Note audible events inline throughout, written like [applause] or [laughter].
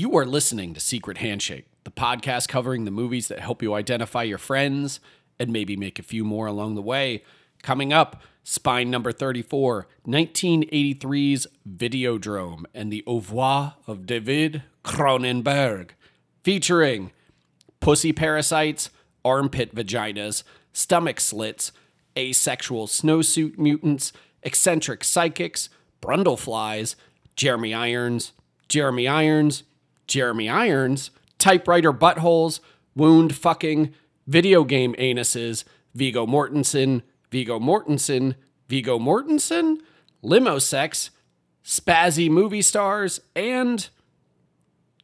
You are listening to Secret Handshake, the podcast covering the movies that help you identify your friends and maybe make a few more along the way. Coming up, Spine number 34, 1983's Videodrome and the oeuvre of David Cronenberg, featuring pussy parasites, armpit vaginas, stomach slits, asexual snowsuit mutants, eccentric psychics, brundle flies, Jeremy Irons, Jeremy Irons, Jeremy Irons, typewriter buttholes, wound fucking, video game anuses, Viggo Mortensen, Viggo Mortensen, Viggo Mortensen, limo sex, spazzy movie stars, and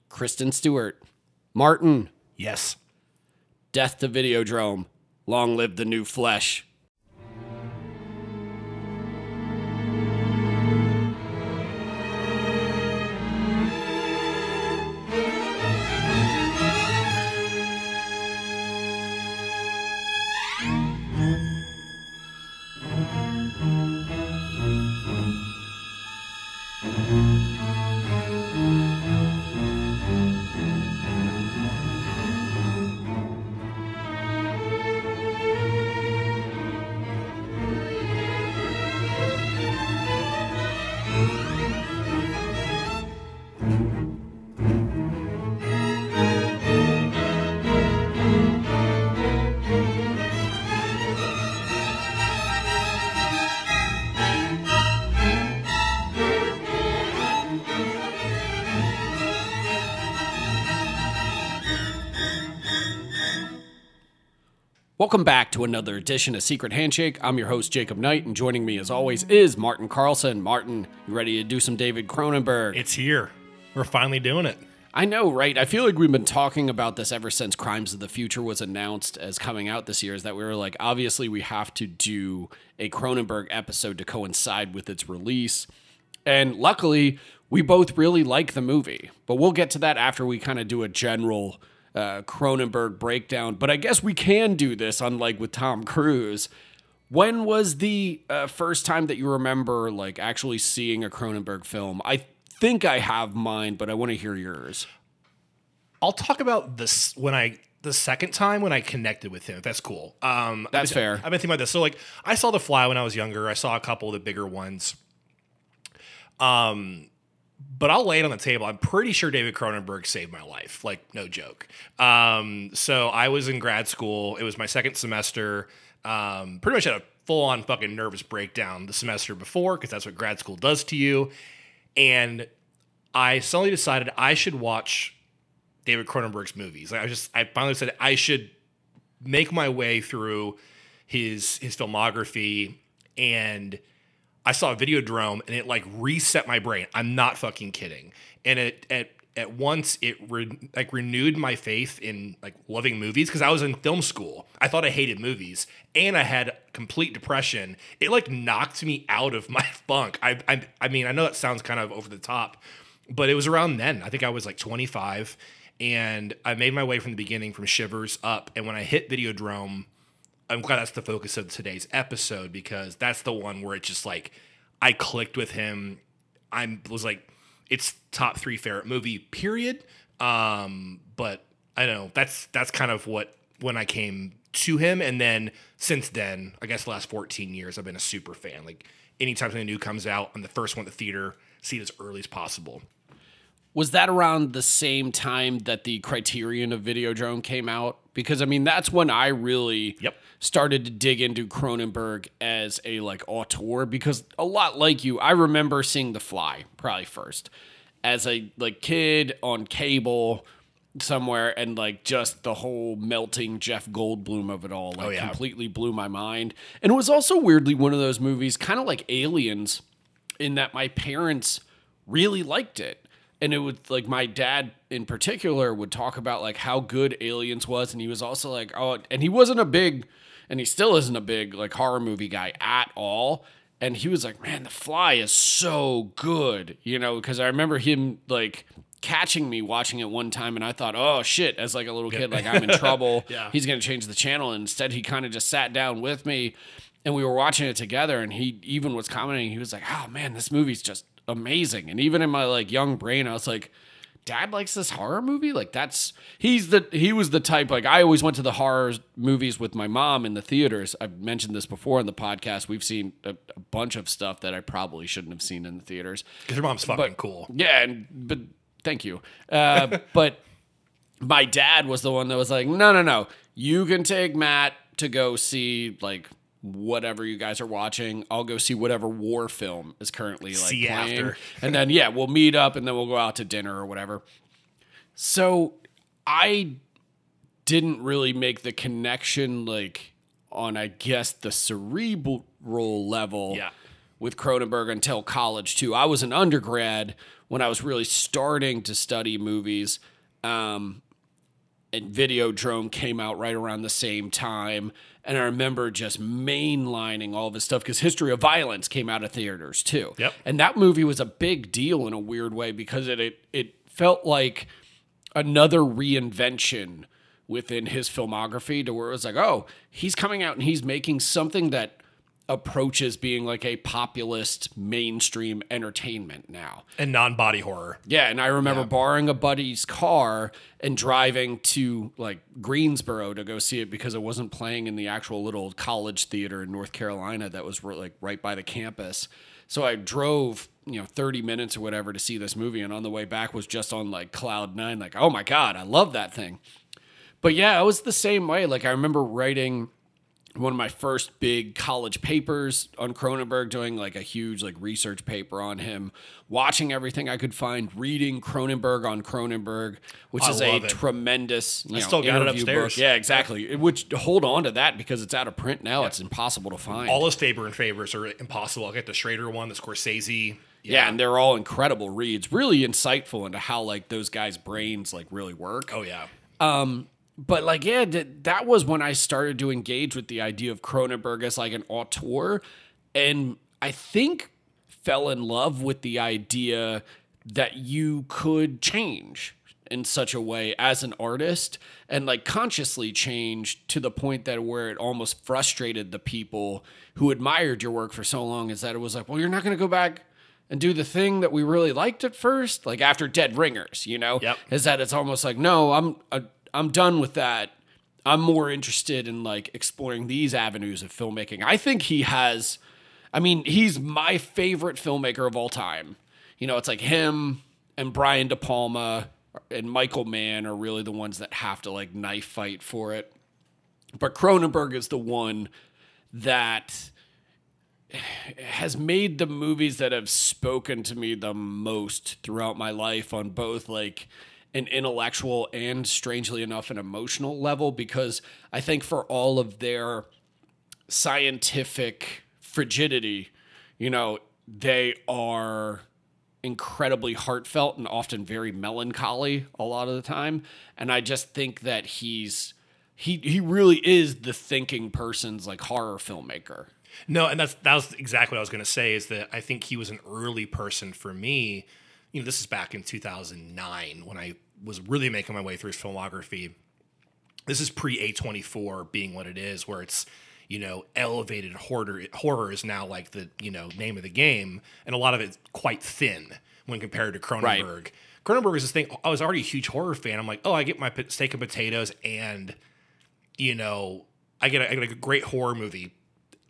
Kristen Stewart. Martin, Yes. death to Videodrome. Long live the new flesh. Welcome back to another edition of Secret Handshake. I'm your host, Jacob Knight, and joining me as always is Martin Carlson. Martin, you ready to do some David Cronenberg? It's here. We're finally doing it. I know, right? I feel like we've been talking about this ever since Crimes of the Future was announced as coming out this year. Is that we were like, obviously, we have to do a Cronenberg episode to coincide with its release. And luckily, we both really like the movie, but we'll get to that after we kind of do a general uh, Cronenberg breakdown. But I guess we can do this, unlike with Tom Cruise. When was the uh, first time that you remember like actually seeing a Cronenberg film? I think I have mine, but I want to hear yours. I'll talk about this when I the second time when I connected with him. That's cool. Um, That's I've been, fair. I've been thinking about this. So like, I saw The Fly when I was younger. I saw a couple of the bigger ones. Um, but I'll lay it on the table. I'm pretty sure David Cronenberg saved my life. Like, no joke. Um, so I was in grad school. It was my second semester. Um, pretty much had a full on fucking nervous breakdown the semester before because that's what grad school does to you. And I suddenly decided I should watch David Cronenberg's movies. Like I just I finally said I should make my way through his his filmography and I saw a Videodrome and it like reset my brain. I'm not fucking kidding. And it at at once it re- like renewed my faith in like loving movies because I was in film school. I thought I hated movies and I had complete depression. It like knocked me out of my [laughs] funk. I I, I mean I know that sounds kind of over the top, but it was around then. I think I was like 25 and I made my way from the beginning from Shivers up. And when I hit Videodrome, I'm glad that's the focus of today's episode because that's the one where it just like I clicked with him. I was like, it's top three favorite movie, period. Um, but I don't know that's that's kind of what when I came to him, and then since then, I guess the last 14 years, I've been a super fan. Like anytime something new comes out, I'm the first one at the theater, see it as early as possible. Was that around the same time that the Criterion of Videodrome came out? Because I mean, that's when I really Yep. started to dig into Cronenberg as a like auteur. Because a lot like you, I remember seeing The Fly probably first as a like kid on cable somewhere, and like just the whole melting Jeff Goldblum of it all, oh, like yeah. completely blew my mind. And it was also weirdly one of those movies, kind of like Aliens, in that my parents really liked it and it would like my dad in particular would talk about like how good aliens was and he was also like oh and he wasn't a big and he still isn't a big like horror movie guy at all. And he was like man the fly is so good you know because i remember him like catching me watching it one time and i thought oh shit as like a little kid like i'm in [laughs] trouble. Yeah. he's gonna change the channel. And instead he kind of just sat down with me and we were watching it together and he even was commenting he was like oh man this movie's just amazing and even in my like young brain i was like dad likes this horror movie. Like that's he's the he was the type like I always went to the horror movies with my mom in the theaters. I've mentioned this before in the podcast. We've seen a, a bunch of stuff that I probably shouldn't have seen in the theaters. Because your mom's fucking cool. Yeah, and but thank you. Uh, [laughs] but my dad was the one that was like, no, no, no. You can take Matt to go see like whatever you guys are watching. I'll go see whatever war film is currently like See playing. after. and then yeah, we'll meet up and then we'll go out to dinner or whatever. So I didn't really make the connection like on I guess the cerebral level Yeah. with Cronenberg until college too. I was an undergrad when I was really starting to study movies. Um, and Videodrome came out right around the same time. And I remember just mainlining all of his stuff because History of Violence came out of theaters too. Yep. And that movie was a big deal in a weird way because it it, it felt like another reinvention within his filmography to where it was like, oh, he's coming out and he's making something that approaches being like a populist mainstream entertainment now. And non-body horror. Yeah, and I remember borrowing a buddy's car and driving to like Greensboro to go see it because it wasn't playing in the actual little college theater in North Carolina that was like right by the campus. So I drove, you know, 30 minutes or whatever to see this movie and on the way back was just on like cloud 9 like, "Oh my god, I love that thing." But yeah, it was the same way. Like I remember writing one of my first big college papers on Cronenberg, doing like a huge like research paper on him, watching everything I could find, reading Cronenberg on Cronenberg, which I is a it. tremendous you know, still got it upstairs. book. Yeah, exactly. Would hold on to that because it's out of print now. It's impossible to find. All his Faber and Fabers are impossible. I'll get the Schrader one, the Scorsese. yeah, and they're all incredible reads, really insightful into how like those guys' brains like really work. Oh yeah. Um, but like yeah th- that was when i started to engage with the idea of cronenberg as like an auteur and i think fell in love with the idea that you could change in such a way as an artist and like consciously change to the point that where it almost frustrated the people who admired your work for so long is that it was like well you're not going to go back and do the thing that we really liked at first like after dead ringers you know Yep. is that it's almost like no i'm uh, i'm done with that. I'm more interested in like exploring these avenues of filmmaking. I think he has i mean he's my favorite filmmaker of all time. You know it's like him and brian de palma and michael mann are really the ones that have to like knife fight for it. But cronenberg is the one that has made the movies that have spoken to me the most throughout my life on both like an intellectual and strangely enough an emotional level because I think for all of their scientific frigidity, you know, they are incredibly heartfelt and often very melancholy a lot of the time and I just think that he's he he really is the thinking person's like horror filmmaker. No, and that's that was exactly what I was going to say. Is that I think he was an early person for me. You know, this is back in 2009 when I was really making my way through his filmography. This is pre A24 being what it is, where it's you know elevated horror. Horror is now like the you know name of the game, and a lot of it's quite thin when compared to Cronenberg. Cronenberg is this thing. I was already a huge horror fan. I'm like, oh, I get my steak and potatoes, and you know, I get a, I get a great horror movie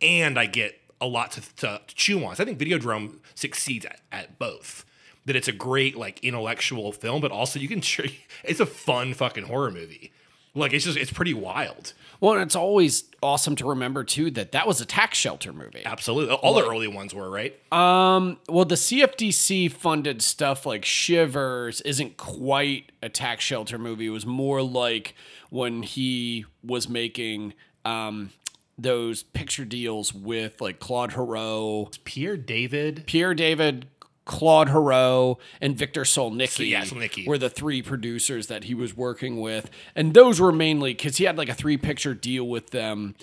and I get a lot to, to, to chew on. So I think Videodrome succeeds at, at both. That it's a great like intellectual film, but also you can [laughs] it's a fun fucking horror movie. Like it's just it's pretty wild. Well, and it's always awesome to remember too that that was a tax shelter movie. Absolutely, all the early ones were right. Um, well, the CFDC funded stuff like Shivers isn't quite a tax shelter movie. It was more like when he was making um, those picture deals with like Claude Héroux, Pierre David. Pierre David, Claude Héroux, and Victor Solnicki. yeah, Solnicki. were the three producers that he was working with, and those were mainly because he had like a three picture deal with them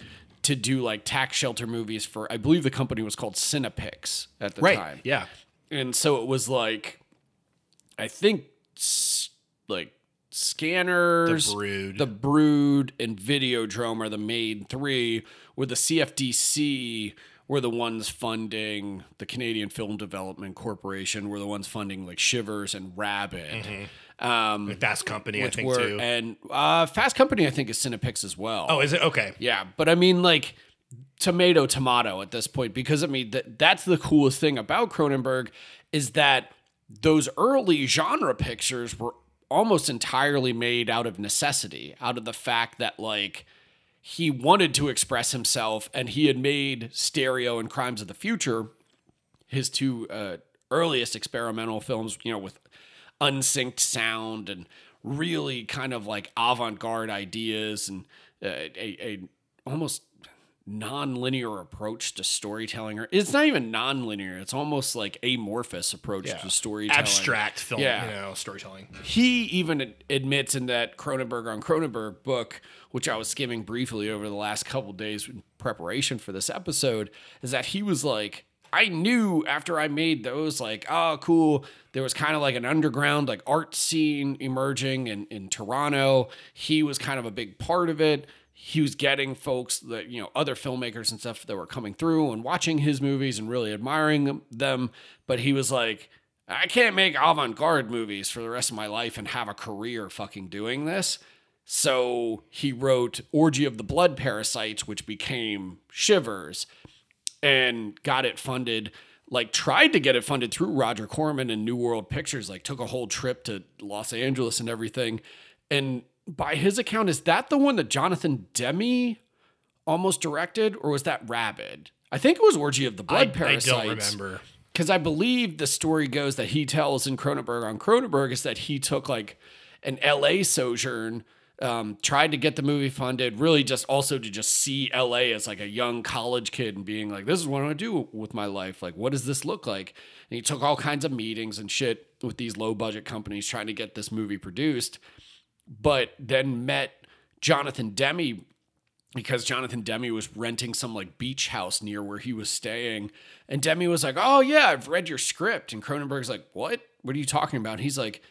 to do like tax shelter movies for. I believe the company was called Cinepix at the Right. time. Yeah. And so it was like, I think like scanners, The Brood. the Brood, and Videodrome are the main three. Where the CFDC were the ones funding the Canadian Film Development Corporation. Were the ones funding like Shivers and Rabid. Um, Fast Company, I think too. and uh, Fast Company I think is Cinepix as well. oh, is it okay? Yeah, but I mean, like tomato, tomato at this point, because I mean, that that's the coolest thing about Cronenberg is that those early genre pictures were almost entirely made out of necessity, out of the fact that like he wanted to express himself and he had made Stereo and Crimes of the Future his two uh, earliest experimental films, you know, with unsynced sound and really kind of like avant-garde ideas and uh, a, a almost non-linear approach to storytelling or it's not even non-linear it's almost like amorphous approach to storytelling Abstract film, Yeah. you know, storytelling. he even admits in that Cronenberg on Cronenberg book, which I was skimming briefly over the last couple days in preparation for this episode, is that he was like, I knew after I made those, like, oh, cool. There was kind of like an underground, like art scene emerging in, in Toronto. He was kind of a big part of it. He was getting folks that, you know, other filmmakers and stuff that were coming through and watching his movies and really admiring them. But he was like, I can't make avant garde movies for the rest of my life and have a career fucking doing this. So he wrote Orgy of the Blood Parasites, which became Shivers, and got it funded. Like, tried to get it funded through Roger Corman and New World Pictures, like, took a whole trip to Los Angeles and everything. And by his account, is that the one that Jonathan Demme almost directed, or was that Rabid? I think it was Orgy of the I, Blood I Parasites don't remember. because I believe the story goes that he tells in Cronenberg on Cronenberg is that he took like an LA sojourn, um, tried to get the movie funded, really just also to just see LA as like a young college kid and being like, this is what I'm gonna do with my life. Like, what does this look like? And he took all kinds of meetings and shit with these low budget companies trying to get this movie produced, but then met Jonathan Demme because Jonathan Demme was renting some like beach house near where he was staying. And Demme was like, Oh, yeah, I've read your script. And Cronenberg's like, What? What are you talking about? And he's like,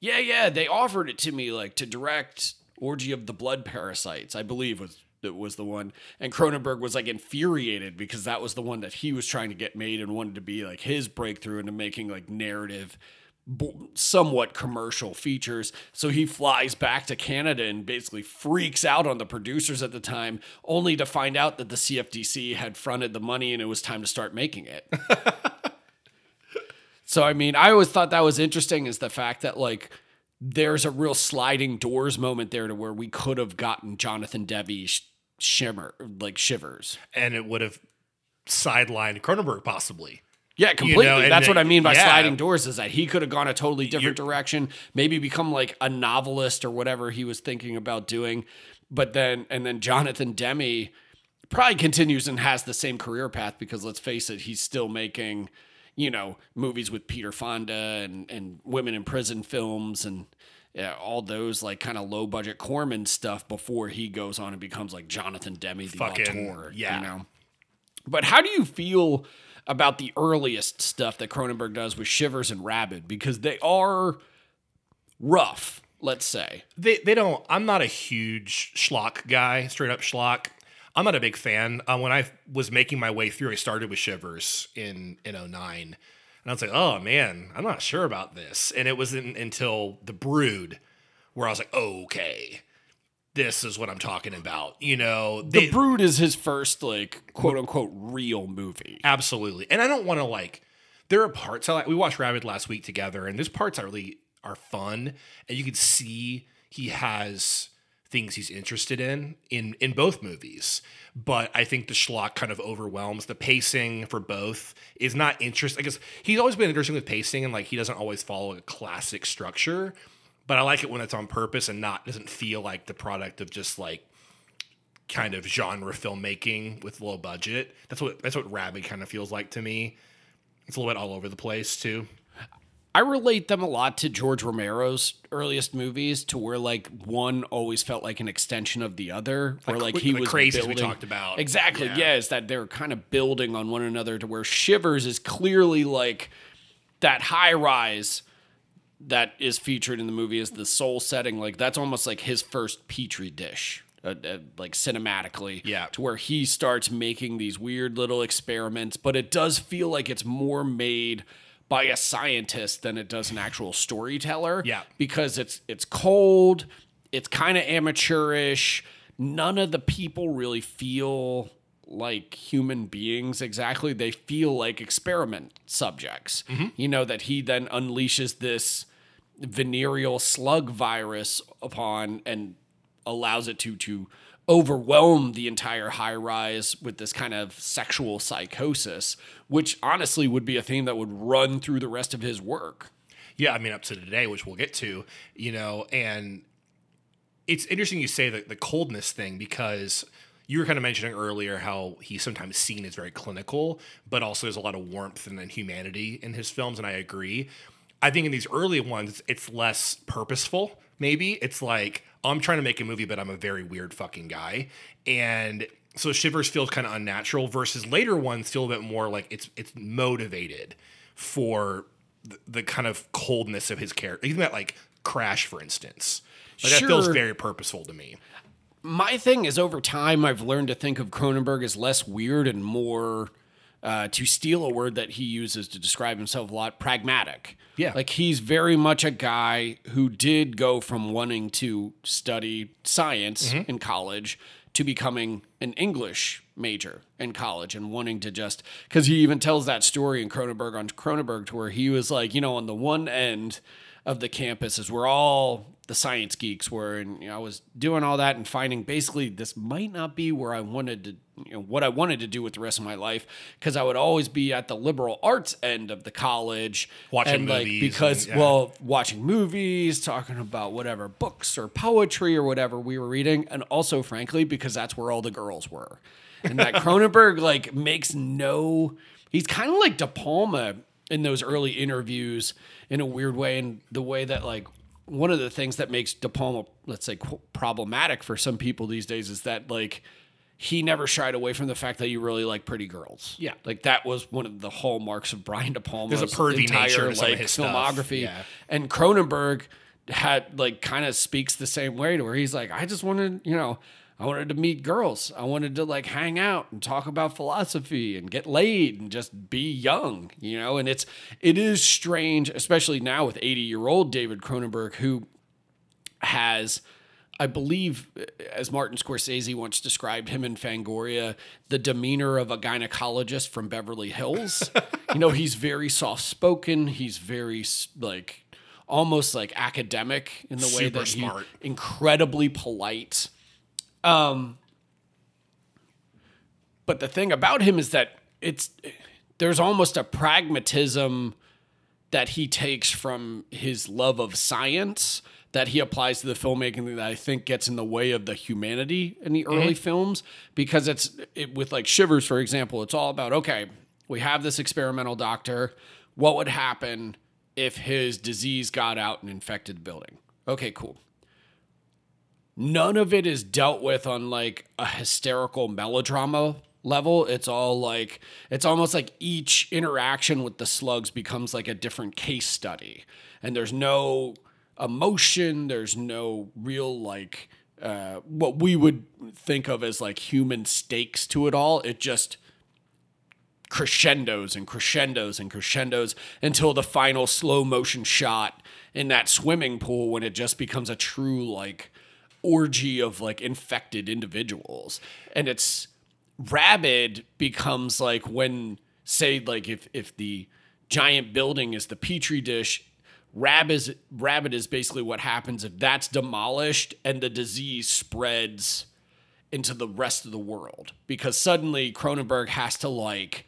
Yeah, yeah, they offered it to me like to direct Orgy of the Blood Parasites, I believe was that was the one. And Cronenberg was like infuriated because that was the one that he was trying to get made and wanted to be like his breakthrough into making like narrative somewhat commercial features. So he flies back to Canada and basically freaks out on the producers at the time, only to find out that the CFDC had fronted the money and it was time to start making it. [laughs] so, I mean, I always thought that was interesting is the fact that, like, there's a real sliding doors moment there to where we could have gotten Jonathan Demme sh- shimmer, like shivers. And it would have sidelined Cronenberg possibly. Yeah, completely. and That's what I mean by yeah. sliding doors is that he could have gone a totally different direction, maybe become like a novelist or whatever he was thinking about doing. But then, and then Jonathan Demme probably continues and has the same career path because let's face it, he's still making, you know, movies with Peter Fonda and, and women in prison films and yeah, all those like kind of low budget Corman stuff before he goes on and becomes like Jonathan Demme, the Fucking- auteur. yeah. You know? But how do you feel about the earliest stuff that Cronenberg does with Shivers and Rabid? Because they are rough, let's say. They they don't. I'm not a huge schlock guy, straight up schlock. I'm not a big fan. Uh, when I was making my way through, I started with Shivers in in 09. and I was like, oh man, I'm not sure about this. And it wasn't until The Brood where I was like, okay, this is what I'm talking about. You know, The they- Brood is his first, like, quote unquote, real movie. Absolutely. And I don't want to like there are parts I like we watched Rabid last week together and there's parts I really are fun and you can see he has things he's interested in in in both movies. But I think the schlock kind of overwhelms the pacing for both is not interesting. I guess he's always been interesting with pacing and like he doesn't always follow a classic structure. But I like it when it's on purpose and not doesn't feel like the product of just like kind of genre filmmaking with low budget. That's what that's what Rabid kind of feels like to me. It's a little bit all over the place too. I relate them a lot to George Romero's earliest movies, to where like one always felt like an extension of the other, where like, Like he the was Crazies we talked about. Exactly, Yeah. yeah. is that they're kind of building on one another, to where Shivers is clearly like that high rise that is featured in the movie is the soul setting. Like that's almost like his first petri dish. Uh, uh, like cinematically, Yeah. to where he starts making these weird little experiments, but it does feel like it's more made by a scientist than it does an actual storyteller. Yeah. Because it's it's cold, it's kind of amateurish. None of the people really feel like human beings exactly. They feel like experiment subjects. You know, that he then unleashes this venereal slug virus upon and allows it to to overwhelm the entire high rise with this kind of sexual psychosis, which honestly would be a theme that would run through the rest of his work. Yeah, I mean, up to today, which we'll get to, you know, and it's interesting you say the, the coldness thing because you were kind of mentioning earlier how he's sometimes seen as very clinical, but also there's a lot of warmth and humanity in his films, and I agree. I think in these early ones, it's less purposeful, maybe. It's like, I'm trying to make a movie, but I'm a very weird fucking guy. And so Shivers feels kind of unnatural versus later ones feel a bit more like it's it's motivated for the, the kind of coldness of his character. Even that like Crash, for instance. Like that feels very purposeful to me. My thing is, over time, I've learned to think of Cronenberg as less weird and more, uh, to steal a word that he uses to describe himself a lot, pragmatic. Yeah. Like he's very much a guy who did go from wanting to study science in college to becoming an English major in college and wanting to just because he even tells that story in Cronenberg on Cronenberg to where he was like, you know, on the one end of the campus is where all the science geeks were, and you know, I was doing all that and finding basically this might not be where I wanted to, you know, what I wanted to do with the rest of my life because I would always be at the liberal arts end of the college, Watching and like because and- yeah. well, watching movies, talking about whatever books or poetry or whatever we were reading, and also frankly because that's where all the girls were, and that [laughs] Cronenberg like makes no, he's kind of like De Palma in those early interviews in a weird way, and the way that like one of the things that makes De Palma, let's say, problematic for some people these days is that like he never shied away from the fact that you really like pretty girls. Yeah. like that was one of the hallmarks of Brian De Palma's There's a pervy entire nature to some of like filmography. Yeah. And Cronenberg had like kind of speaks the same way to where he's like, I just wanted, you know, I wanted to meet girls. I wanted to like hang out and talk about philosophy and get laid and just be young, you know. And it's it is strange, especially now with 80 year old David Cronenberg, who has, I believe, as Martin Scorsese once described him in Fangoria, the demeanor of a gynecologist from Beverly Hills. [laughs] you know, he's very soft spoken. He's very like almost like academic in the way Super that he smart. incredibly polite. Um, but the thing about him is that it's there's almost a pragmatism that he takes from his love of science that he applies to the filmmaking that I think gets in the way of the humanity in the early films because it's it, with like Shivers for example it's all about okay we have this experimental doctor. What would happen if his disease got out and infected the building? Okay cool none of it is dealt with on like a hysterical melodrama level. It's all like it's almost like each interaction with the slugs becomes like a different case study. And there's no emotion, there's no real like uh, what we would think of as like human stakes to it all. It just crescendos and crescendos and crescendos until the final slow motion shot in that swimming pool when it just becomes a true like orgy of like infected individuals and it's rabid becomes like when say like if if the giant building is the petri dish rabid is rabid is basically what happens if that's demolished and the disease spreads into the rest of the world because suddenly Cronenberg has to like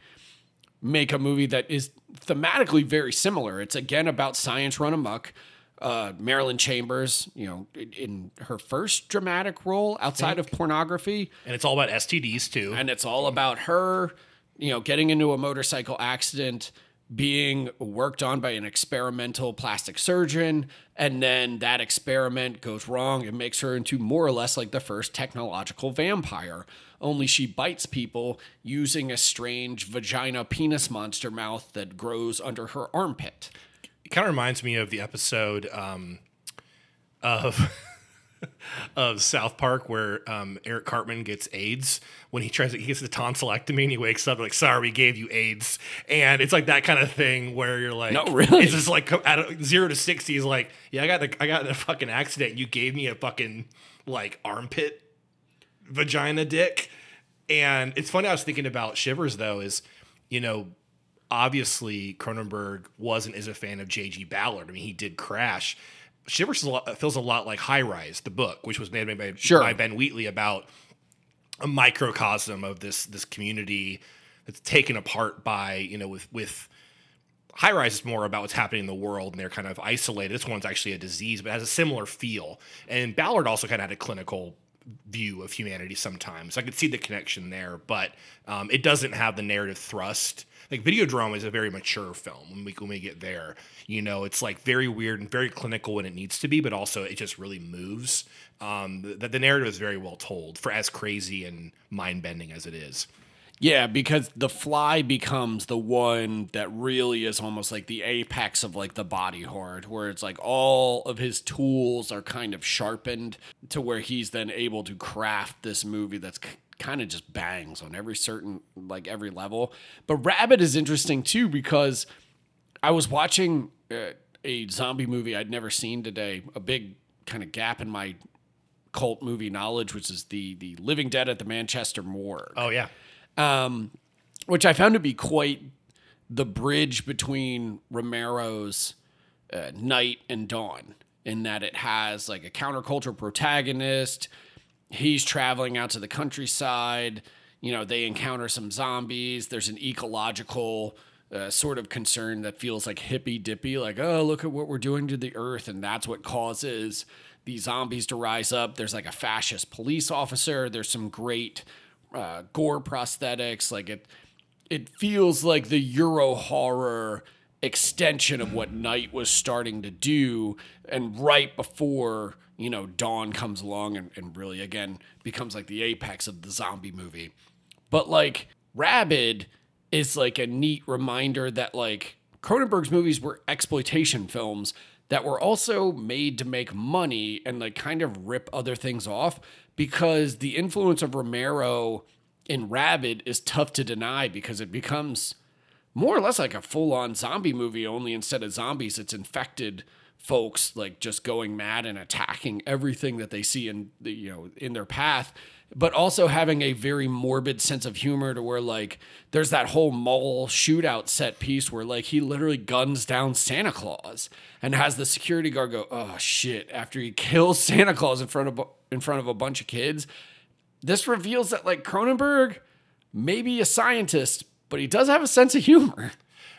make a movie that is thematically very similar. It's again about science run amok. Uh, Marilyn Chambers, you know, in, her first dramatic role outside of pornography, And it's all about STDs too. and it's all about her, you know, getting into a motorcycle accident, being worked on by an experimental plastic surgeon, and then that experiment goes wrong and makes her into more or less like the first technological vampire. Only she bites people using a strange vagina penis monster mouth that grows under her armpit. It kind of reminds me of the episode um, of [laughs] of South Park where um, Eric Cartman gets AIDS when he tries to, he gets the tonsillectomy and he wakes up like, sorry, we gave you AIDS. And it's like that kind of thing where you're like, No, really? It's just like of zero to 60 is like, yeah, I got the, I got the fucking accident. You gave me a fucking like armpit vagina dick. And it's funny, I was thinking about Shivers though, is, you know, obviously Cronenberg wasn't as a fan of J.G. Ballard. I mean, he did Crash. Shivers a lot, feels a lot like High Rise, the book, which was made by, Sure. by Ben Wheatley about a microcosm of this this community that's taken apart by you know with with high rise is more about what's happening in the world and they're kind of isolated this one's actually a disease but has a similar feel and ballard also kind of had a clinical view of humanity sometimes So i could see the connection there but um, it doesn't have the narrative thrust like videodrome is a very mature film. When we when we get there you know it's like very weird and very clinical when it needs to be but also it just really moves. Um, the, the narrative is very well told for as crazy and mind-bending as it is. Yeah, because the fly becomes the one that really is almost like the apex of like the body horror, where it's like all of his tools are kind of sharpened to where he's then able to craft this movie that's kind of just bangs on every certain like every level. But Rabid is interesting too because I was watching uh, a zombie movie I'd never seen today, a big kind of gap in my cult movie knowledge, which is the the Living Dead at the Manchester Morgue oh yeah um, which I found to be quite the bridge between Romero's uh, Night and Dawn, in that it has like a counterculture protagonist. He's traveling out to the countryside. You know, they encounter some zombies. There's an ecological uh, sort of concern that feels like hippy dippy, like, oh, look at what we're doing to the earth. And that's what causes these zombies to rise up. There's like a fascist police officer. There's some great uh, gore prosthetics. Like it, it feels like the Euro horror extension of what Night was starting to do, and right before you know Dawn comes along and, and really again becomes like the apex of the zombie movie. But like Rabid is like a neat reminder that like Cronenberg's movies were exploitation films that were also made to make money and like kind of rip other things off because the influence of Romero in Rabid is tough to deny because it becomes more or less like a full-on zombie movie only instead of zombies it's infected folks like just going mad and attacking everything that they see in the, you know in their path but also having a very morbid sense of humor to where like there's that whole mall shootout set piece where like he literally guns down Santa Claus and has the security guard go oh shit after he [laughs] kills Santa Claus in front of in front of a bunch of kids. This reveals that like Cronenberg may be a scientist but he does have a sense of humor.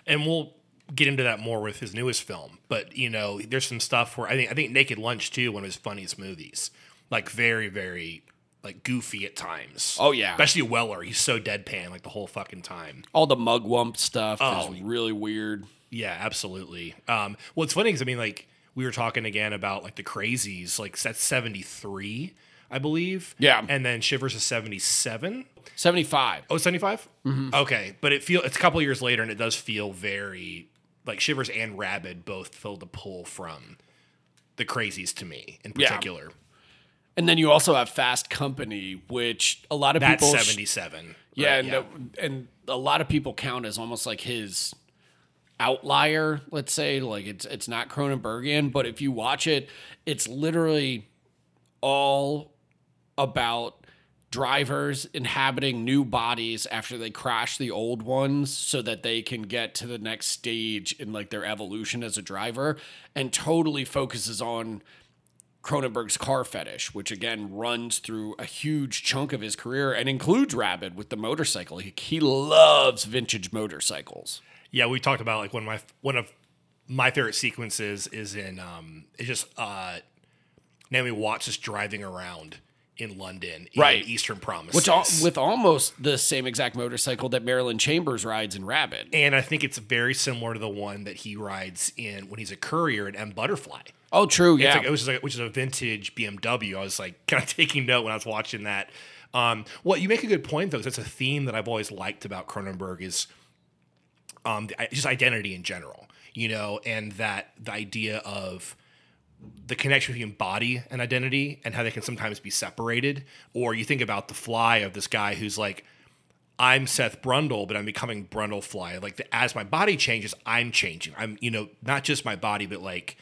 And we'll get into that more with his newest film. But you know, there's some stuff where I think I think Naked Lunch too, one of his funniest movies, like very very like goofy at times. Oh, yeah. especially Weller. He's so deadpan like the whole fucking time. all the mugwump stuff Oh. is really weird Yeah, absolutely. Um, well, it's funny because I mean, like we were talking again about like the Crazies, like that's seventy three, I believe. Yeah. and then Shivers is seventy seven. 75 Oh, 75? Okay, but it feel it's a couple years later, and it does feel very like Shivers and Rabid both feel the pull from the Crazies to me in Yeah. particular. and then you also have fast company which a lot of That's people 77. yeah, right? and, uh, and a lot of people count as almost like his outlier let's say like it's it's not cronenbergian but if you watch it it's literally all about drivers inhabiting new bodies after they crash the old ones so that they can get to the next stage in like their evolution as a driver and totally focuses on Cronenberg's car fetish, which again runs through a huge chunk of his career and includes Rabid with the motorcycle. He, he loves vintage motorcycles. Yeah, we talked about like one of my one of my favorite sequences is in um it's just uh Naomi Watts just driving around in London in Right. Eastern Promises. Which al- with almost the same exact motorcycle that Marilyn Chambers rides in Rabid, and I think it's very similar to the one that he rides in when he's a courier in M Butterfly. Oh, true. Yeah. Like, it was like, which is a vintage BMW. I was like [laughs] kind of taking note when I was watching that. Um, well, you make a good point though. 'cause That's a theme that I've always liked about Cronenberg is um, the- just identity in general. You know, and that the idea of the connection between body and identity and how they can sometimes be separated. Or you think about the fly of this guy who's like, I'm Seth Brundle, but I'm becoming Brundle Fly. Like the, as my body changes, I'm changing. I'm, you know, not just my body, but like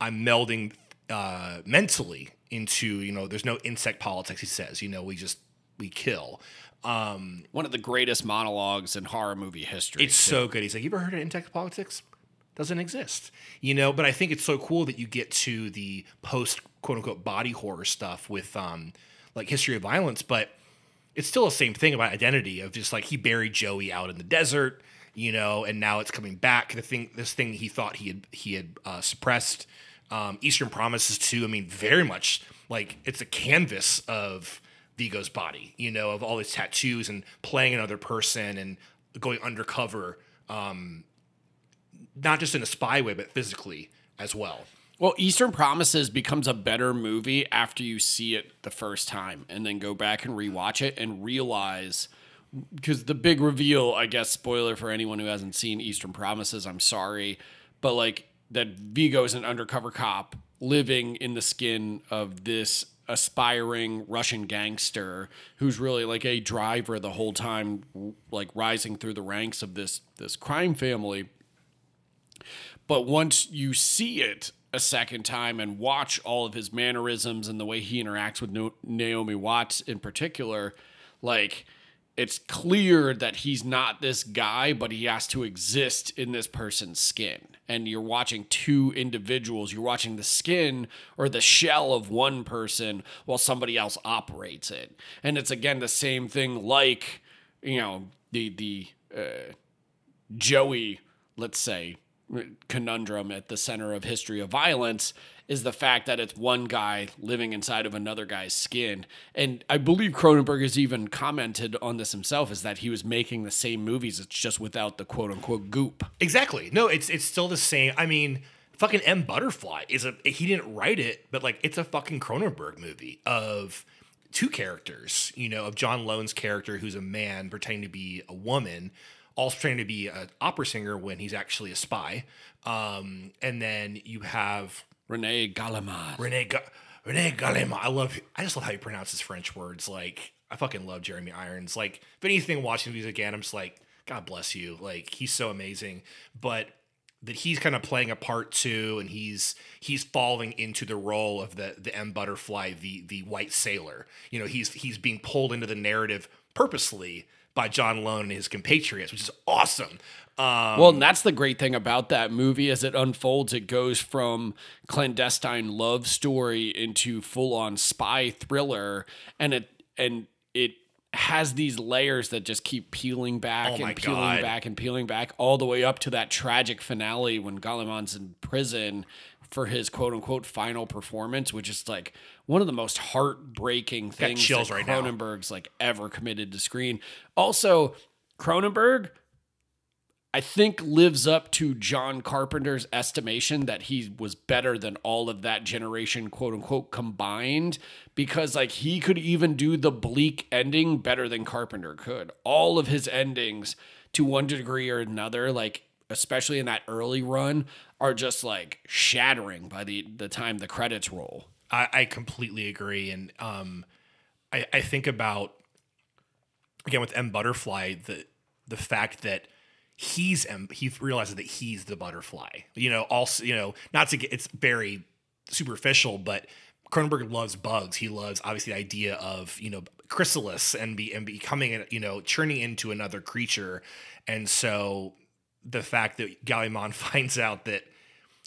I'm melding uh, mentally into, you know, there's no insect politics. He says, you know, we just we kill. Um, One of the greatest monologues in horror movie history. it's so good. He's like, you ever heard of insect politics? Doesn't exist, you know. But I think it's so cool that you get to the post quote unquote body horror stuff with um, like history of violence, but it's still the same thing about identity of just like he buried Joey out in the desert, you know, and now it's coming back. The thing, this thing he thought he had he had uh, suppressed. Um, Eastern Promises too. I mean, very much like it's a canvas of Viggo's body, you know, of all his tattoos and playing another person and going undercover, um, not just in a spy way, but physically as well. Well, Eastern Promises becomes a better movie after you see it the first time and then go back and rewatch it and realize because the big reveal, I guess, spoiler for anyone who hasn't seen Eastern Promises, I'm sorry, but like that Viggo is an undercover cop living in the skin of this aspiring Russian gangster who's really like a driver the whole time, like rising through the ranks of this this crime family. But once you see it a second time and watch all of his mannerisms and the way he interacts with Naomi Watts in particular, like it's clear that he's not this guy, but he has to exist in this person's skin. And you're watching two individuals. You're watching the skin or the shell of one person while somebody else operates it. And it's again the same thing, like you know the the uh, Joey, let's say, conundrum at the center of history of violence is the fact that it's one guy living inside of another guy's skin. And I believe Cronenberg has even commented on this himself is that he was making the same movies, it's just without the quote unquote goop. Exactly. No, it's it's still the same. I mean, fucking M Butterfly is a he didn't write it, but like it's a fucking Cronenberg movie of two characters, you know, of John Lone's character who's a man pretending to be a woman, also pretending to be an opera singer when he's actually a spy. Um, and then you have Rene Gallimard. Rene Ga- Rene Gallimard. I love. I just love how he pronounces French words. Like I fucking love Jeremy Irons. Like if anything, watching these again, I'm just like, God bless you. Like he's so amazing. But that he's kind of playing a part too, and he's he's falling into the role of the the M Butterfly, the the white sailor. You know, he's he's being pulled into the narrative purposely by John Lone and his compatriots, which is awesome. Um, Well, and that's the great thing about that movie as it unfolds. It goes from clandestine love story into full on spy thriller, and it and it has these layers that just keep peeling back Oh and peeling God. back and peeling back all the way up to that tragic finale when Gallimard's in prison for his quote unquote final performance, which is like one of the most heartbreaking things chills that right now. Cronenberg's like ever committed to screen. Also, Cronenberg I think lives up to John Carpenter's estimation that he was better than all of that generation, quote unquote, combined, because like he could even do the bleak ending better than Carpenter could. All of his endings, to one degree or another, like especially in that early run, are just like shattering by the the time the credits roll. I, I completely agree, and um, I, I think about again with M Butterfly the the fact that he's M, he realizes that he's the butterfly. You know, also you know not to get it's very superficial, but Cronenberg loves bugs. He loves obviously the idea of you know chrysalis and be and becoming you know churning into another creature, and so the fact that Gallimard [laughs] finds out that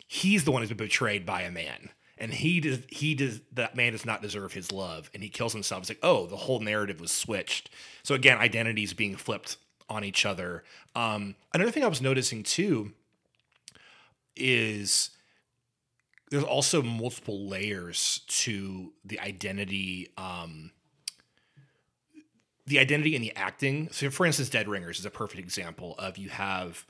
he's the one who's been betrayed by a man. And he does he does that man does not deserve his love. And he kills himself. It's like oh the whole narrative was switched. So again identities being flipped on each other. Um another thing i was noticing too is there's also multiple layers to the identity um the identity and the acting. So for instance dead ringers is a perfect example of you have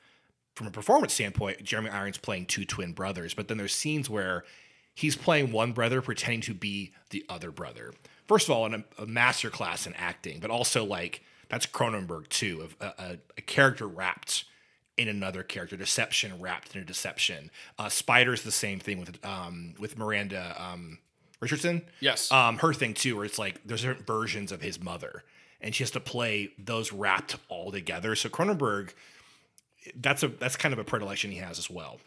from a performance standpoint, Jeremy Irons playing two twin brothers, but then there's scenes where he's playing one brother pretending to be the other brother. First of all, in a, a master class in acting, but also like that's Cronenberg too, of a, a, a character wrapped in another character, deception wrapped in a deception. Uh, Spider's the same thing with um, with Miranda um, Richardson. Yes. Um, her thing too, where it's like there's different versions of his mother, and she has to play those wrapped all together. So Cronenberg, that's a that's kind of a predilection he has as well.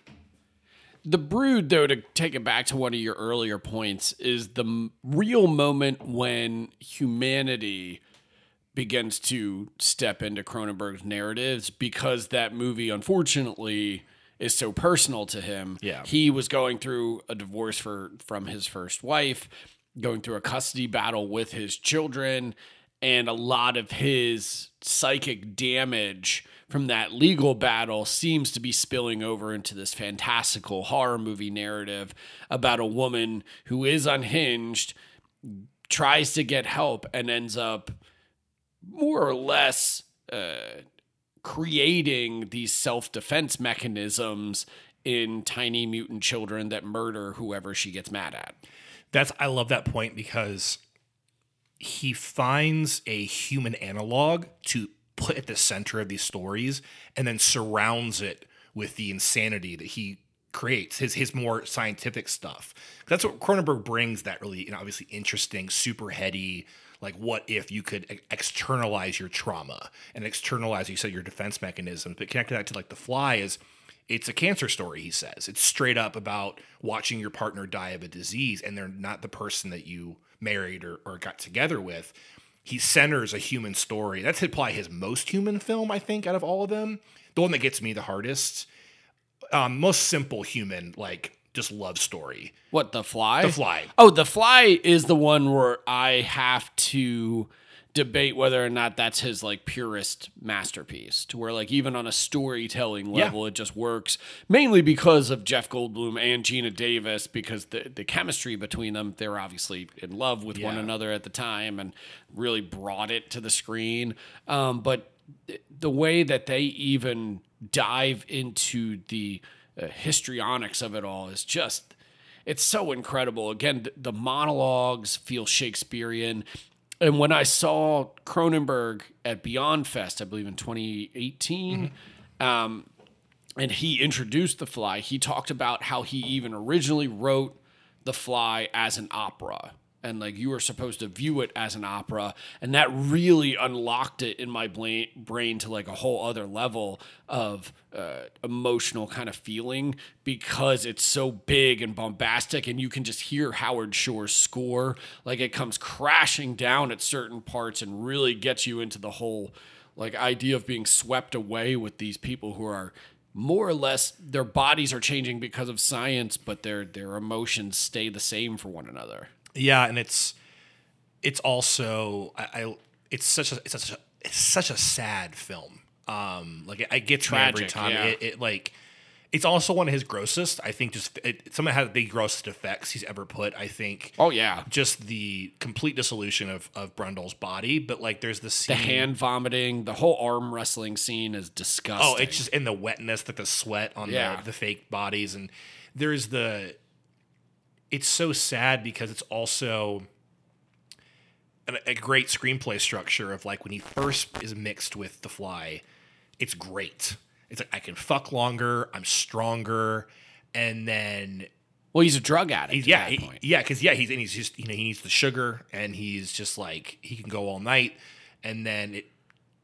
The Brood, though, to take it back to one of your earlier points, is the m- real moment when humanity begins to step into Cronenberg's narratives because that movie, unfortunately, is so personal to him. Yeah. He was going through a divorce for from his first wife, going through a custody battle with his children, and a lot of his psychic damage from that legal battle seems to be spilling over into this fantastical horror movie narrative about a woman who is unhinged, tries to get help, and ends up more or less uh, creating these self defense mechanisms in tiny mutant children that murder whoever she gets mad at. That's I love that point because he finds a human analog to put at the center of these stories and then surrounds it with the insanity that he creates his his more scientific stuff. That's what cronenberg brings that really you know, obviously interesting super heady like what if you could externalize your trauma and externalize you said your defense mechanisms but connecting that to like the fly is it's a cancer story he says. It's straight up about watching your partner die of a disease and they're not the person that you married or, or got together with he centers a human story. That's probably his most human film i think out of all of them. The one that gets me the hardest um, most simple human like just love story. What, The Fly? the fly. Oh, The Fly is the one where I have to debate whether or not that's his like purest masterpiece to where like even on a storytelling Yeah. level it just works mainly because of Jeff Goldblum and Geena Davis because the the chemistry between them they were obviously in love with one another at the time and really brought it to the screen um, but the way that they even dive into the uh, histrionics of it all is just it's so incredible. Again, th- the monologues feel Shakespearean. And when I saw Cronenberg at Beyond Fest, I believe in 2018, um, and he introduced The Fly, he talked about how he even originally wrote The Fly as an opera. And like you were supposed to view it as an opera, and that really unlocked it in my brain to like a whole other level of uh, emotional kind of feeling because it's so big and bombastic, and you can just hear Howard Shore's score like it comes crashing down at certain parts and really gets you into the whole like idea of being swept away with these people who are more or less their bodies are changing because of science, but their their emotions stay the same for one another. Yeah, and it's it's also I, I it's such a it's such a it's such a sad film. Um, like I get to me every Tragic, time. yeah. It, it like it's also one of his grossest. I think just it, some of the grossest effects he's ever put. I think. Oh yeah, Just the complete dissolution of of Brundle's body, but like there's the scene. the hand vomiting, the whole arm wrestling scene is disgusting. Oh, it's just in the wetness, like the sweat on Yeah. the, the fake bodies, and there's the. It's so sad because it's also a, a great screenplay structure of like when he first is mixed with the fly, it's great. It's like I can fuck longer, I'm stronger, and then well, he's a drug addict. Yeah, he- yeah, because yeah, he's and he's just you know he needs the sugar and he's just like he can go all night, and then it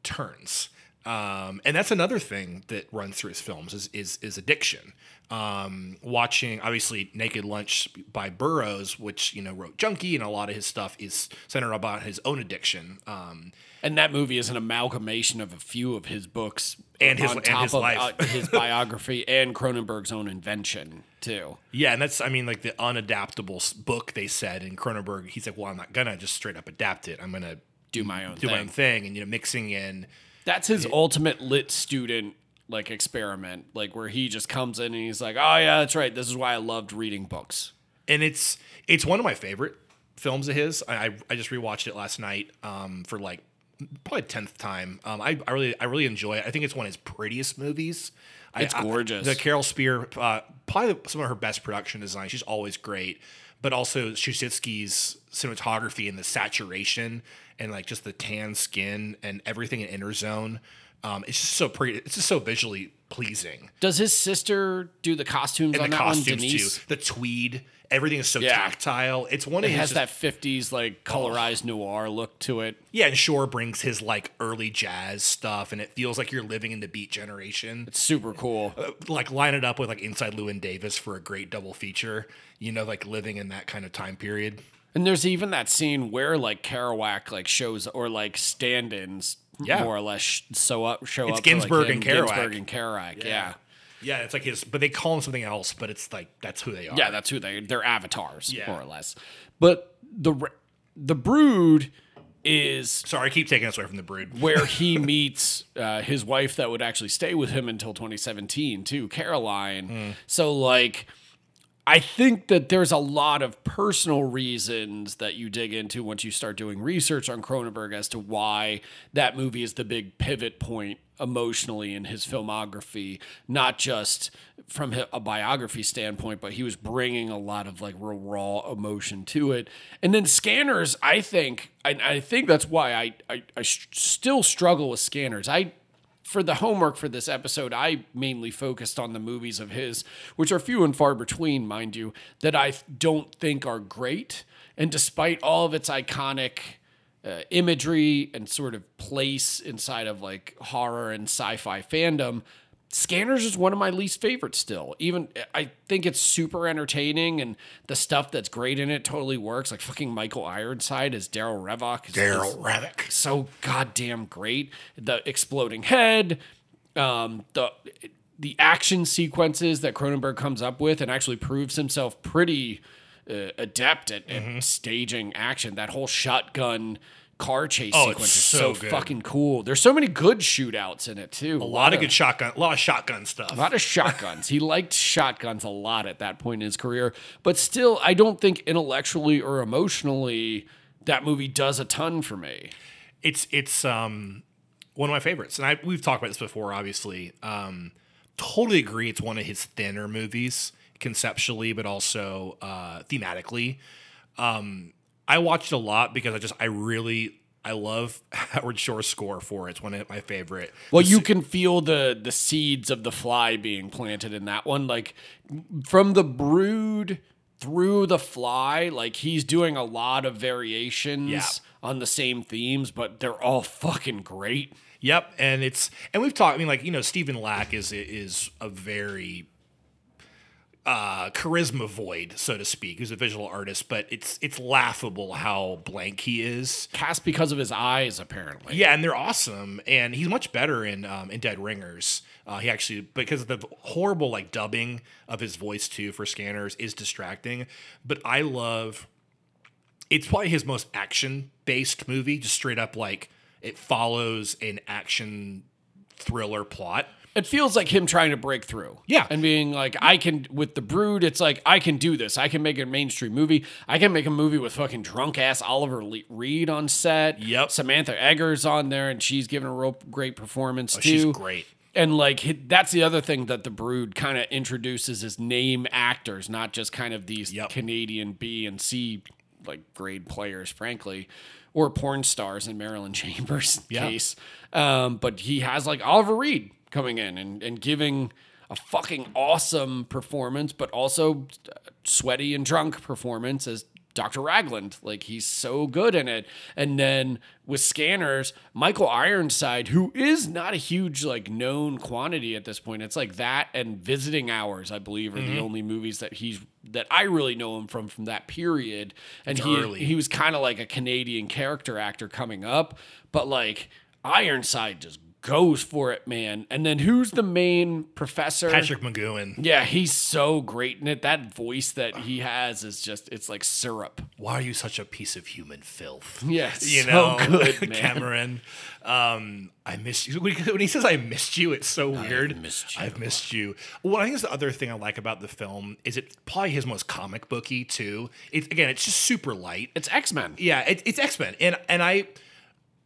turns. Um, and that's another thing that runs through his films is is, is addiction. Um, watching obviously Naked Lunch by Burroughs, which you know wrote Junkie, and a lot of his stuff is centered about his own addiction. Um, And that movie is an amalgamation of a few of his books And his- and his life. uh, his biography [laughs] and Cronenberg's own invention too. yeah, and that's I mean like the unadaptable book they said in Cronenberg. He's like, well, I'm not gonna just straight up adapt it. I'm gonna Do my own do thing. my own thing, and you know mixing in. That's his ultimate lit student like experiment, like where he just comes in and he's like, "Oh yeah, that's right. This is why I loved reading books." and it's it's one of my favorite films of his. I I, I just rewatched it last night um, for like probably tenth time. Um, I, I really I really enjoy it. I think it's one of his prettiest movies. It's I- gorgeous. the Carol Spier, uh, probably some of her best production design. She's always great, but also Suschitzky's cinematography and the saturation and like just the tan skin and everything in Interzone. Um, it's just so pretty. It's just so visually pleasing. Does his sister do the costumes And on the that one? costumes Denise? too, the tweed, everything is so Yeah. tactile. It's one of It his has just- that 50s like colorized noir look to it. yeah. And Shore brings his like early jazz stuff, and it feels like you're living in the Beat generation. It's super cool. Uh, like line it up with like Inside Llewyn Davis for a great double feature. You know, like living in that kind of time period. And there's even that scene where like Kerouac like shows or like stand-ins Yeah. more or less sh- so up show It's up. for, like, and Kerouac. Ginsberg and Kerouac. Yeah. Yeah, it's like his, but they call him something else, but it's like that's who they are. yeah, that's who they they're avatars Yeah. more or less. But the the Brood is Sorry, I keep taking us away from the brood. [laughs] where he [laughs] meets uh, his wife that would actually stay with him until 2017 too caroline so like i think that there's a lot of personal reasons that you dig into once you start doing research on cronenberg as to why that movie is the big pivot point emotionally in his filmography not just from a biography standpoint but he was bringing a lot of like real raw emotion to it. And then scanners i think i, think that's why i i, I still struggle with scanners. I for the homework for this episode, I mainly focused on the movies of his, which are few and far between, mind you, that I don't think are great. And despite all of its iconic uh, imagery and sort of place inside of like horror and sci-fi fandom, Scanners is one of my least favorites still. Even I think it's super entertaining and the stuff that's great in it totally works. Like fucking Michael Ironside as Darryl Revok. Darryl Revok. So goddamn great. The exploding head, um, the the action sequences that Cronenberg comes up with and actually proves himself pretty uh, adept at, at Mm-hmm. staging action. That whole shotgun car chase Oh, sequence is so so, fucking cool. There's so many good shootouts in it too. A lot of good shotgun, a lot of shotgun stuff. A lot of shotguns. he liked shotguns a lot at that point in his career, but still, I don't think intellectually or emotionally that movie does a ton for me. it's it's um one of my favorites, and I we've talked about this before. Obviously, um, totally agree. It's one of his thinner movies conceptually, but also uh, thematically. Um, I watched a lot because I just I really I love [laughs] Howard Shore's score for it. It's one of my favorite. Well, you can feel the the seeds of the fly being planted in that one, like from the brood through the fly. Like he's doing a lot of variations Yeah. on the same themes, but they're all fucking great. Yep, and it's and we've talked. I mean, like you know, Stephen Lack is is a very uh, charisma void, so to speak. He's a visual artist, but it's it's laughable how blank he is. Cast because of his eyes, apparently. Yeah, and they're awesome, and he's much better in um, in Dead Ringers. Uh, he actually because of the horrible like dubbing of his voice too for Scanners is distracting, but I love. It's probably his most action based movie, just straight up like it follows an action thriller plot. It feels like him trying to break through. Yeah. And being like, I can, with The Brood, it's like, I can do this. I can make a mainstream movie. I can make a movie with fucking drunk ass Oliver Le- Reed on set. Yep. Samantha Eggers on there, and she's giving a real great performance too. Oh, She's great. And like that's the other thing that the Brood kind of introduces is name actors, not just kind of these Yep. Canadian B and C like grade players, frankly, or porn stars in Marilyn [laughs] Chambers' Yeah. case. Um, but he has like Oliver Reed coming in and, and giving a fucking awesome performance, but also sweaty and drunk performance as Dr. Raglan. Like he's so good in it. And then with scanners, Michael Ironside, who is not a huge like known quantity at this point. It's like that and visiting hours, I believe, are the mm-hmm. only movies that he's that I really know him from from that period. And he early. he was kind of like a Canadian character actor coming up, but like Ironside just goes for it, man. And then who's the main professor? Patrick McGoohan. Yeah, he's so great in it. That voice that he has is just it's like syrup. Why are you such a piece of human filth? Yeah, you so know, [laughs] good, man. [laughs] Cameron. Um, I missed you. When he, says "I missed you," it's so weird. I've missed you. I've missed you. Well, I think it's the other thing I like about the film is it probably his most comic booky too. It's again, it's just super light. It's X-Men. Yeah, it, it's X Men, and and I,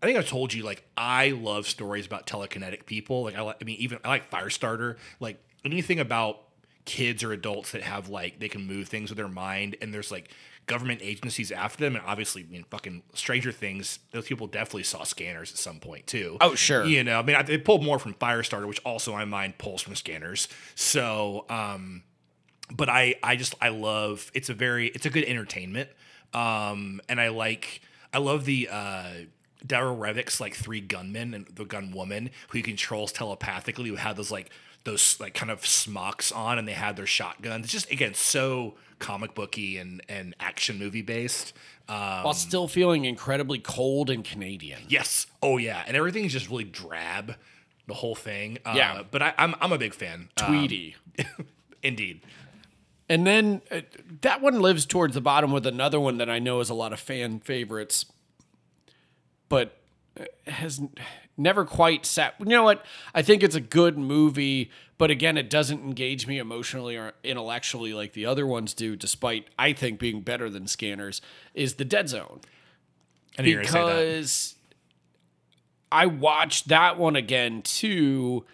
I think I've told you like I love stories about telekinetic people. Like I, like, I mean, even I like Firestarter. Like anything about kids or adults that have like they can move things with their mind, and there's like government agencies after them, and obviously, I mean, fucking Stranger Things. Those people definitely saw scanners at some point too. Oh, sure. You know, I mean, I, they pulled more from Firestarter, which also, in my mind, pulls from scanners. So, um, but I, I just, I love. It's a very, it's a good entertainment. Um, and I like, I love the. uh Darryl Revok's like three gunmen and the gun woman who he controls telepathically who had those like those like kind of smocks on and they had their shotguns. It's just again so comic booky and and action movie based. Um, While still feeling incredibly cold and Canadian. yes, oh yeah, and everything is just really drab. The whole thing, uh, Yeah. But I, I'm I'm a big fan. Um, Tweety. [laughs] indeed. And then uh, that one lives towards the bottom with another one that I know is a lot of fan favorites, but uh, has never quite sat. You know what? I think it's a good movie, but again, it doesn't engage me emotionally or intellectually like the other ones do, despite I think being better than Scanners, is The Dead Zone. I knew you were gonna say that. Because I watched that one again too.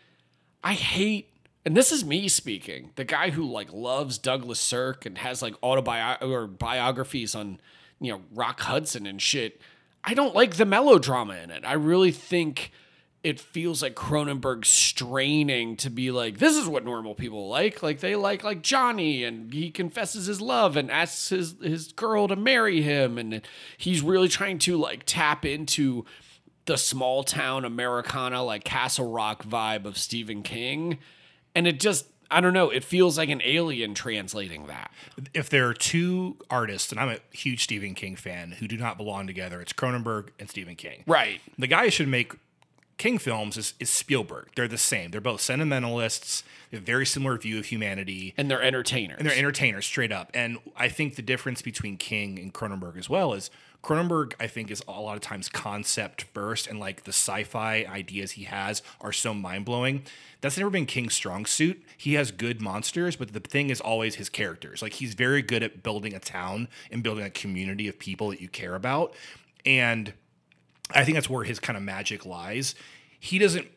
I hate, and this is me speaking, the guy who like loves Douglas Sirk and has like autobiographies or biographies on, you know, Rock Hudson and shit. I don't like the melodrama in it. I really think it feels like Cronenberg straining to be like, this is what normal people like. Like they like like Johnny and he confesses his love and asks his his girl to marry him and he's really trying to like tap into the small town Americana like Castle Rock vibe of Stephen King. And it just I don't know, it feels like an alien translating that. if there are two artists, and I'm a huge Stephen King fan, who do not belong together, it's Cronenberg and Stephen King. Right. The guy who should make King films is, is Spielberg. They're the same. They're both sentimentalists. They have a very similar view of humanity. And they're entertainers. And they're entertainers straight up. And I think the difference between King and Cronenberg as well is Cronenberg, I think, is a lot of times concept first, and like the sci-fi ideas he has are so mind blowing. That's never been King's strong suit. He has good monsters, but the thing is always his characters. Like he's very good at building a town and building a community of people that you care about. And I think that's where his kind of magic lies. He doesn't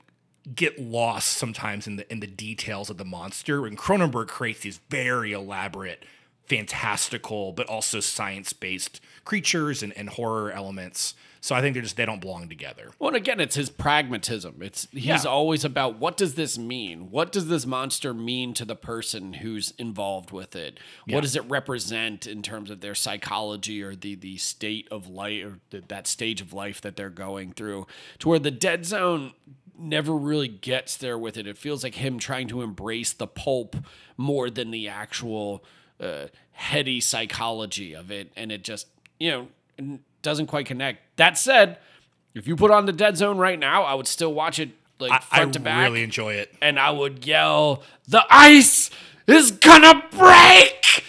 get lost sometimes in the in the details of the monster. And Cronenberg creates these very elaborate, fantastical, but also science based creatures and, and horror elements. So I think they're just they don't belong together. Well, and again, it's his pragmatism. It's he's Yeah. always about what does this mean? What does this monster mean to the person who's involved with it? What does it represent in terms of their psychology or the the state of life or th- that stage of life that they're going through? To where the dead zone never really gets there with it. It feels like him trying to embrace the pulp more than the actual uh, heady psychology of it, and it just you know doesn't quite connect. That said, if you put on the Dead Zone right now, I would still watch it like I, front I to back, I really enjoy it. and I would yell, "The ice is gonna break!"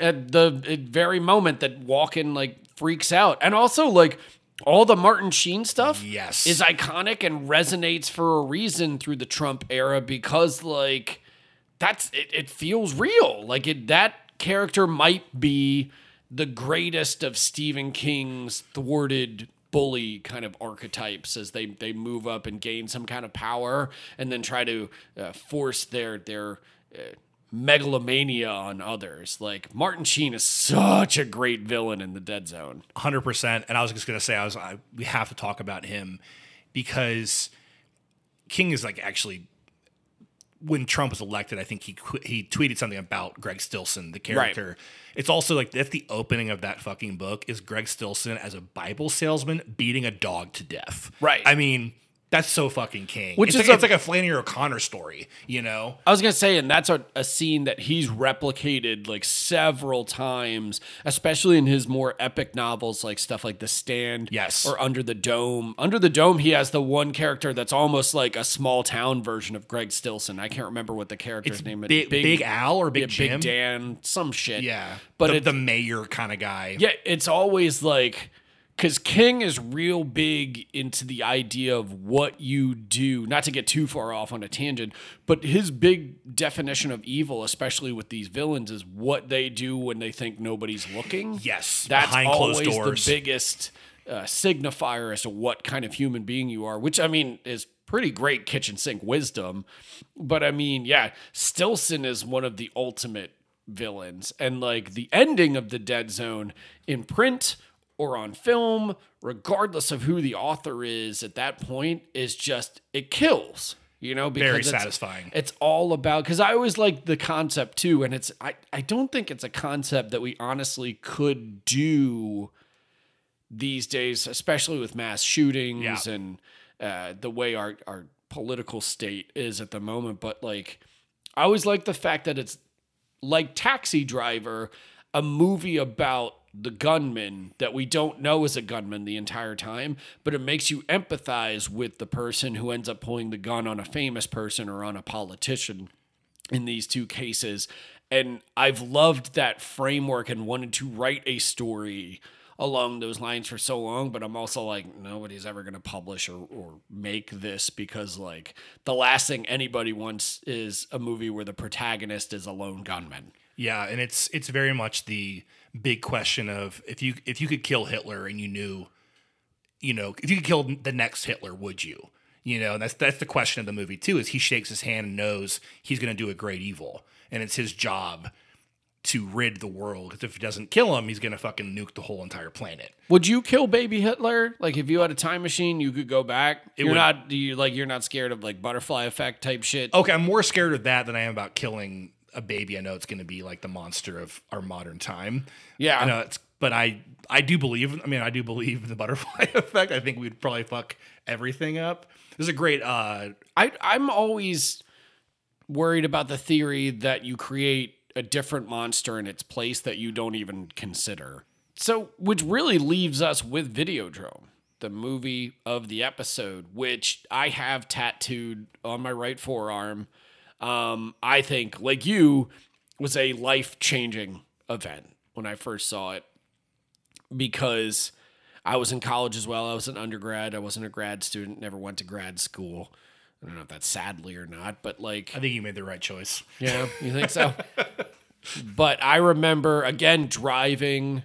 at the very moment that Walken like freaks out, and also like. All the Martin Sheen stuff Yes. is iconic and resonates for a reason through the Trump era because like that's it, it feels real. Like it that character might be the greatest of Stephen King's thwarted bully kind of archetypes as they they move up and gain some kind of power and then try to uh, force their their uh, megalomania on others. Like Martin Sheen is such a great villain in the Dead Zone. hundred percent. And I was just gonna say, I was, I, we have to talk about him because King is like actually when Trump was elected. I think he he tweeted something about Greg Stilson, the character. It's also like that's the opening of that fucking book is Greg Stilson as a Bible salesman beating a dog to death. Right. I mean. That's so fucking king. Which it's is like, a- it's like a Flannery O'Connor story, you know? I was gonna say, and that's a, a scene that he's replicated like several times, especially in his more epic novels, like stuff like The Stand, Yes. or Under the Dome. Under the Dome, he has the one character that's almost like a small town version of Greg Stilson. I can't remember what the character's name is. Big, Big, Al or Big yeah? Big Dan, some shit. Yeah. but the, the mayor kind of guy. yeah, it's always like because King is real big into the idea of what you do. Not to get too far off on a tangent, but his big definition of evil, especially with these villains, is what they do when they think nobody's looking. Yes, that's behind always closed doors. the biggest uh, signifier as to what kind of human being you are. Which I mean is pretty great kitchen sink wisdom, but I mean, yeah, Stilson is one of the ultimate villains. And like the ending of the Dead Zone in print or on film, regardless of who the author is at that point, is just it kills. You know, because Very it's- satisfying. It's all about because I always like the concept too, and it's I I don't think it's a concept that we honestly could do these days, especially with mass shootings Yeah. and uh, the way our our political state is at the moment. But like, I always like the fact that it's like Taxi Driver, a movie about the gunman that we don't know is a gunman the entire time, but it makes you empathize with the person who ends up pulling the gun on a famous person or on a politician in these two cases. And I've loved that framework and wanted to write a story along those lines for so long, but I'm also like, nobody's ever going to publish or, or make this because, like, the last thing anybody wants is a movie where the protagonist is a lone gunman. Yeah, and it's it's very much the big question of if you if you could kill Hitler and you knew, you know, if you could kill the next Hitler, would you? You know, and that's that's the question of the movie too. Is he shakes his hand and knows he's going to do a great evil, and it's his job to rid the world. Because if he doesn't kill him, he's going to fucking nuke the whole entire planet. Would you kill baby Hitler? Like if you had a time machine, you could go back. you're would- not you like you're not scared of like butterfly effect type shit. Okay, I'm more scared of that than I am about killing a baby. I know it's going to be like the monster of our modern time. Yeah. I know it's, but I I do believe. I mean, I do believe in the butterfly [laughs] effect. I think we'd probably fuck everything up. There's a great. uh I I'm always worried about the theory that you create a different monster in its place that you don't even consider. So, which really leaves us with Videodrome, the movie of the episode, which I have tattooed on my right forearm. Um, I think, like you, was a life changing event when I first saw it because I was in college as well. I was an undergrad. I wasn't a grad student, never went to grad school. I don't know if that's sadly or not, but like, I think you made the right choice. yeah, you think so? [laughs] but I remember again driving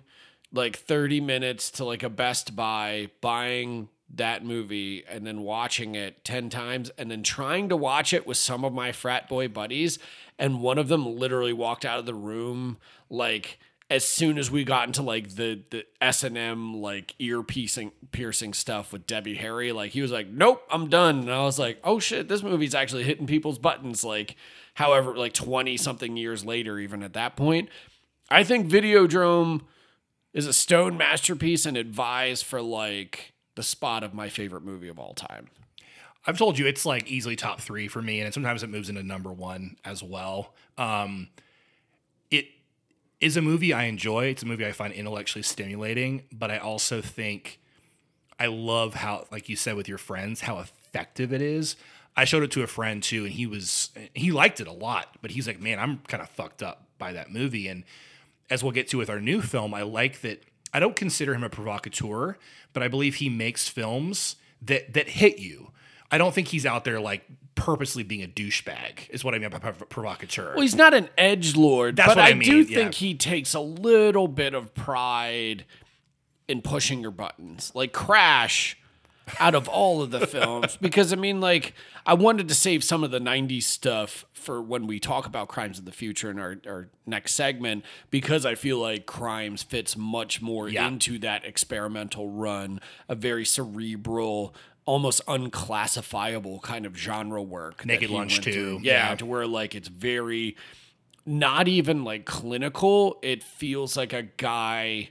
like 30 minutes to like a Best Buy, buying that movie and then watching it 10 times and then trying to watch it with some of my frat boy buddies and one of them literally walked out of the room like as soon as we got into like the the S&M like ear piercing piercing stuff with Debbie Harry like he was like nope I'm done. And I was like oh shit this movie's actually hitting people's buttons like however like 20 something years later even at that point. I think Videodrome is a stone masterpiece and advise for like the spot of my favorite movie of all time. I've told you it's like easily top three for me, and sometimes it moves into number one as well. Um, it is a movie I enjoy. It's a movie I find intellectually stimulating, but I also think I love how, like you said with your friends, how effective it is. I showed it to a friend too, and he was he liked it a lot, but he's like, "Man, I'm kind of fucked up by that movie." And as we'll get to with our new film, I like that. I don't consider him a provocateur, but I believe he makes films that that hit you. I don't think he's out there like purposely being a douchebag. Is what I mean by provocateur. Well, he's not an edge lord, That's but what I, I do mean, yeah. think he takes a little bit of pride in pushing your buttons. Like Crash out of all of the [laughs] films because I mean like I wanted to save some of the 90s stuff for when we talk about crimes of the future in our, our next segment because I feel like crimes fits much more Yeah. into that experimental run a very cerebral almost unclassifiable kind of genre work Naked Lunch too. yeah, Yeah. to where like it's very not even like clinical it feels like a guy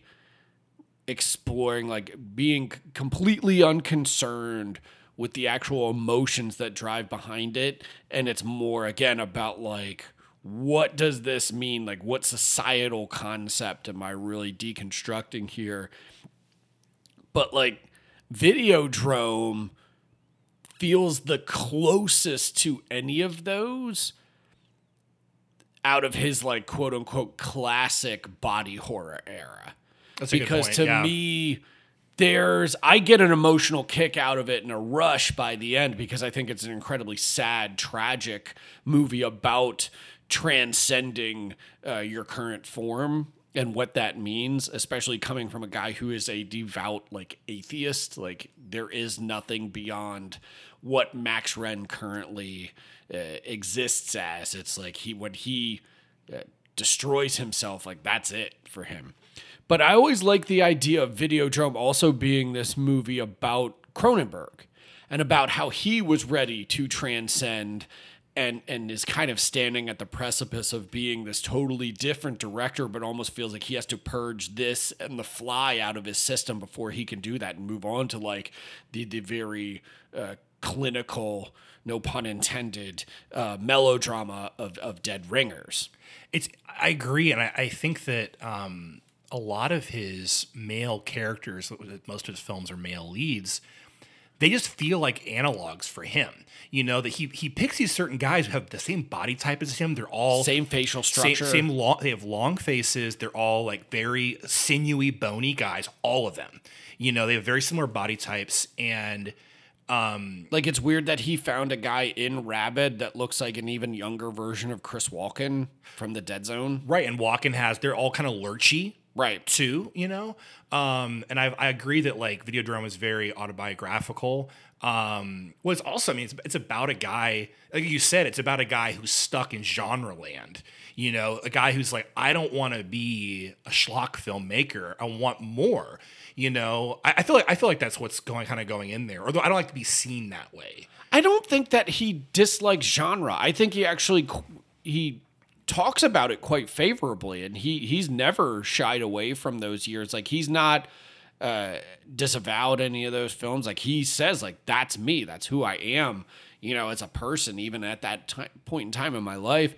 exploring like being completely unconcerned with the actual emotions that drive behind it. And it's more again about like what does this mean? Like what societal concept am i really deconstructing here? But like videodrome feels the closest to any of those out of his like quote unquote classic body horror era That's because to yeah. me there's I get an emotional kick out of it and a rush by the end because I think it's an incredibly sad, tragic movie about transcending uh, your current form and what that means, especially coming from a guy who is a devout like atheist. Like there is nothing beyond what Max Renn currently uh, exists as. It's like he when he uh, destroys himself. Like that's it for him. But I always like the idea of Videodrome also being this movie about Cronenberg and about how he was ready to transcend and and is kind of standing at the precipice of being this totally different director but almost feels like he has to purge this and the fly out of his system before he can do that and move on to like the the very uh, clinical no pun intended uh, melodrama of, of dead ringers. It's I agree, and I, I think that um, a lot of his male characters, most of his films are male leads. They just feel like analogs for him. You know that he he picks these certain guys who have the same body type as him. They're all same facial structure same long. They have long faces. They're all like very sinewy, bony guys. All of them. You know, they have very similar body types, and Um, Like it's weird that he found a guy in Rabid that looks like an even younger version of Chris Walken from the Dead Zone. right. And Walken has. They're all kind of lurchy. Right. too, you know? Um, and I, I agree that like Videodrome is very autobiographical. Um, well, it's also, I mean, it's, it's about a guy, like you said, it's about a guy who's stuck in genre land. You know, a guy who's like, I don't want to be a schlock filmmaker. I want more. You know, I, I feel like I feel like that's what's going kind of going in there. Although I don't like to be seen that way. I don't think that he dislikes genre. I think he actually he talks about it quite favorably, and he he's never shied away from those years. Like he's not uh, disavowed any of those films. Like he says, like that's me. That's who I am. You know, as a person, even at that ti- point in time in my life.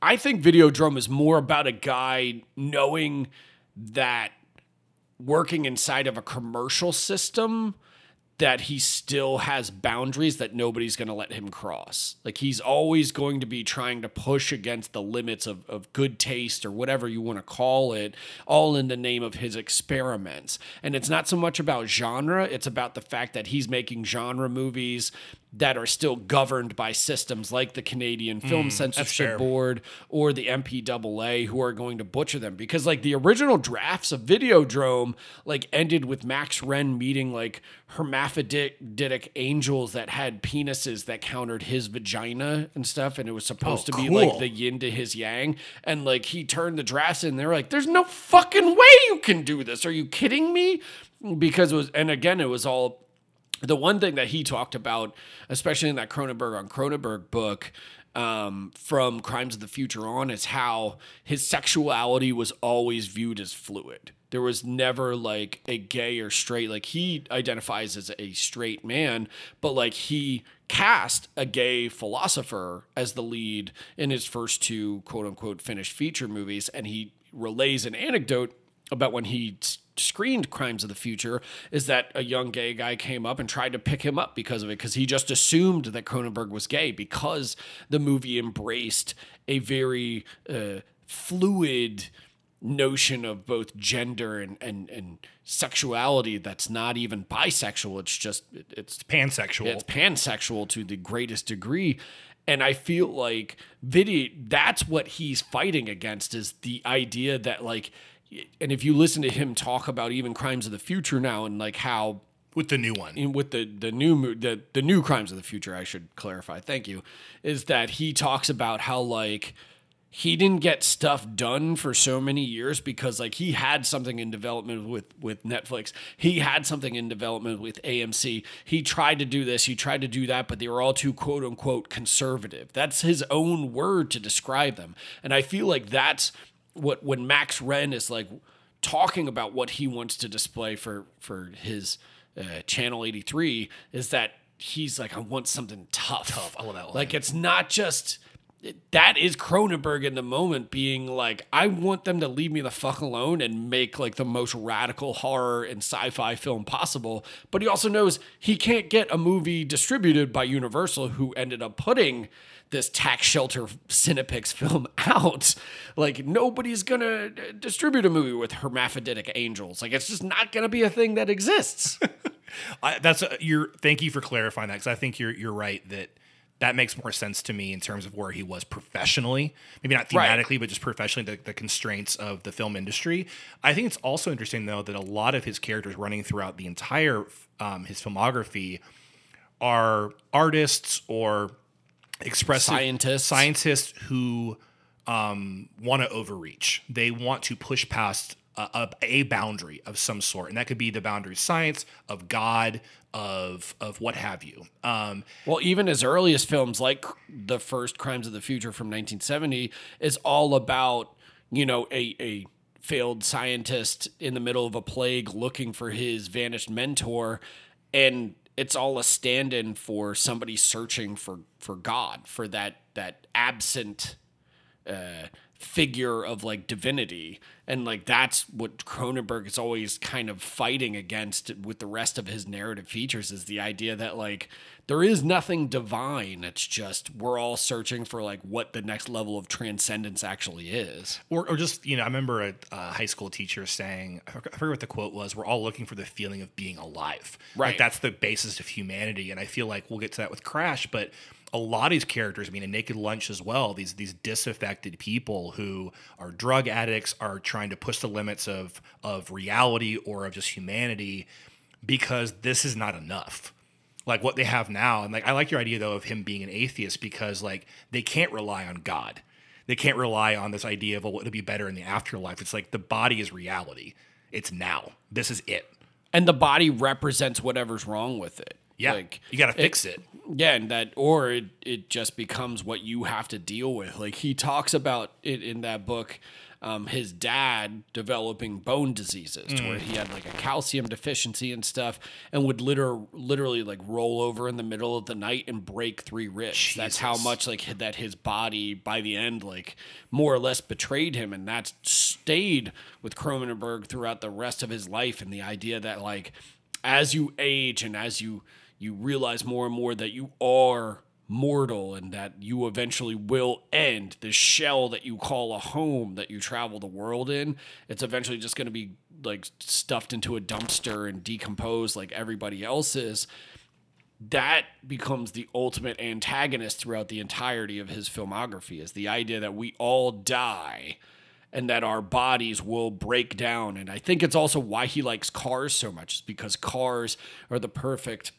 I think Videodrome is more about a guy knowing that working inside of a commercial system that he still has boundaries that nobody's going to let him cross. Like he's always going to be trying to push against the limits of, of good taste or whatever you want to call it, all in the name of his experiments. And it's not so much about genre, it's about the fact that he's making genre movies that are still governed by systems like the Canadian hmm, Film Censorship. Board or the MPAA who are going to butcher them because like the original drafts of Videodrome like ended with Max Renn meeting like hermaphroditic angels that had penises that countered his vagina and stuff and it was supposed Oh, to be cool. like the yin to his yang and like he turned the drafts in they're like there's no fucking way you can do this are you kidding me because it was and again it was all the one thing that he talked about, especially in that Cronenberg on Cronenberg book, um, from Crimes of the Future on, is how his sexuality was always viewed as fluid. There was never like a gay or straight, like he identifies as a straight man, but like he cast a gay philosopher as the lead in his first two quote unquote finished feature movies. And he relays an anecdote about when he screened Crimes of the Future is that a young gay guy came up and tried to pick him up because of it, because he just assumed that Cronenberg was gay because the movie embraced a very uh, fluid notion of both gender and, and, and sexuality that's not even bisexual. It's just, it- it's Pansexual. it's pansexual to the greatest degree. And I feel like video that's what he's fighting against is the idea that like and if you listen to him talk about even crimes of the future now and like how with the new one. with the the new the the new crimes of the future I should clarify thank you is that he talks about how like he didn't get stuff done for so many years because like he had something in development with with Netflix he had something in development with AMC he tried to do this he tried to do that but they were all too quote unquote conservative that's his own word to describe them and I feel like that's what when Max Renn is like talking about what he wants to display for for his uh, channel 83 is that he's like I want something tough. Tough. I love that line. Like it's not just that is Cronenberg in the moment being like I want them to leave me the fuck alone and make like the most radical horror and sci-fi film possible. But he also knows he can't get a movie distributed by Universal who ended up putting this tax shelter Cinepix film [laughs] out. Like nobody's gonna distribute a movie with hermaphroditic angels. Like it's just not gonna be a thing that exists. [laughs] I, that's a, you're. Thank you for clarifying that because I think you're you're right that that makes more sense to me in terms of where he was professionally. Maybe not Right. thematically, but just professionally, the, the constraints of the film industry. I think it's also interesting though that a lot of his characters running throughout the entire um, his filmography are artists or expressive Scientists. scientists who um, want to overreach. They want to push past a, a, boundary of some sort, and that could be the boundary of science, of God, of of what have you. Um, Well, even as early as films like the first Crimes of the Future from 1970 is all about, you know, a, a failed scientist in the middle of a plague looking for his vanished mentor. And it's all a stand in for somebody searching for, for God, for that, that absent uh, figure of like divinity. And like that's what Cronenberg is always kind of fighting against with the rest of his narrative features is the idea that like there is nothing divine. It's just we're all searching for like what the next level of transcendence actually is. or, or just you know, I remember a, a high school teacher saying, I forget what the quote was. We're all looking for the feeling of being alive. Right. Like that's the basis of humanity, and I feel like we'll get to that with Crash, but. A lot of these characters, I mean, in Naked Lunch as well. These these disaffected people who are drug addicts are trying to push the limits of of reality or of just humanity because this is not enough. Like what they have now and like i like your idea though of him being an atheist because like they can't rely on god. They can't rely on this idea of well, what would be better in the afterlife. It's like the body is reality. It's now. This is it. And the body represents whatever's wrong with it. yeah. Like you gotta fix it, Yeah, and that or it, it just becomes what you have to deal with. Like he talks about it in that book, um, his dad developing bone diseases to Mm. where he had like a calcium deficiency and stuff and would liter- literally like roll over in the middle of the night and break three ribs. That's how much like that his body by the end like more or less betrayed him and that stayed with Cronenberg throughout the rest of his life and the idea that like as you age and as you you realize more and more that you are mortal and that you eventually will end the shell that you call a home that you travel the world in. It's eventually just going to be like stuffed into a dumpster and decomposed like everybody else is that becomes the ultimate antagonist throughout the entirety of his filmography is the idea that we all die and that our bodies will break down. And i think it's also why he likes cars so much is because cars are the perfect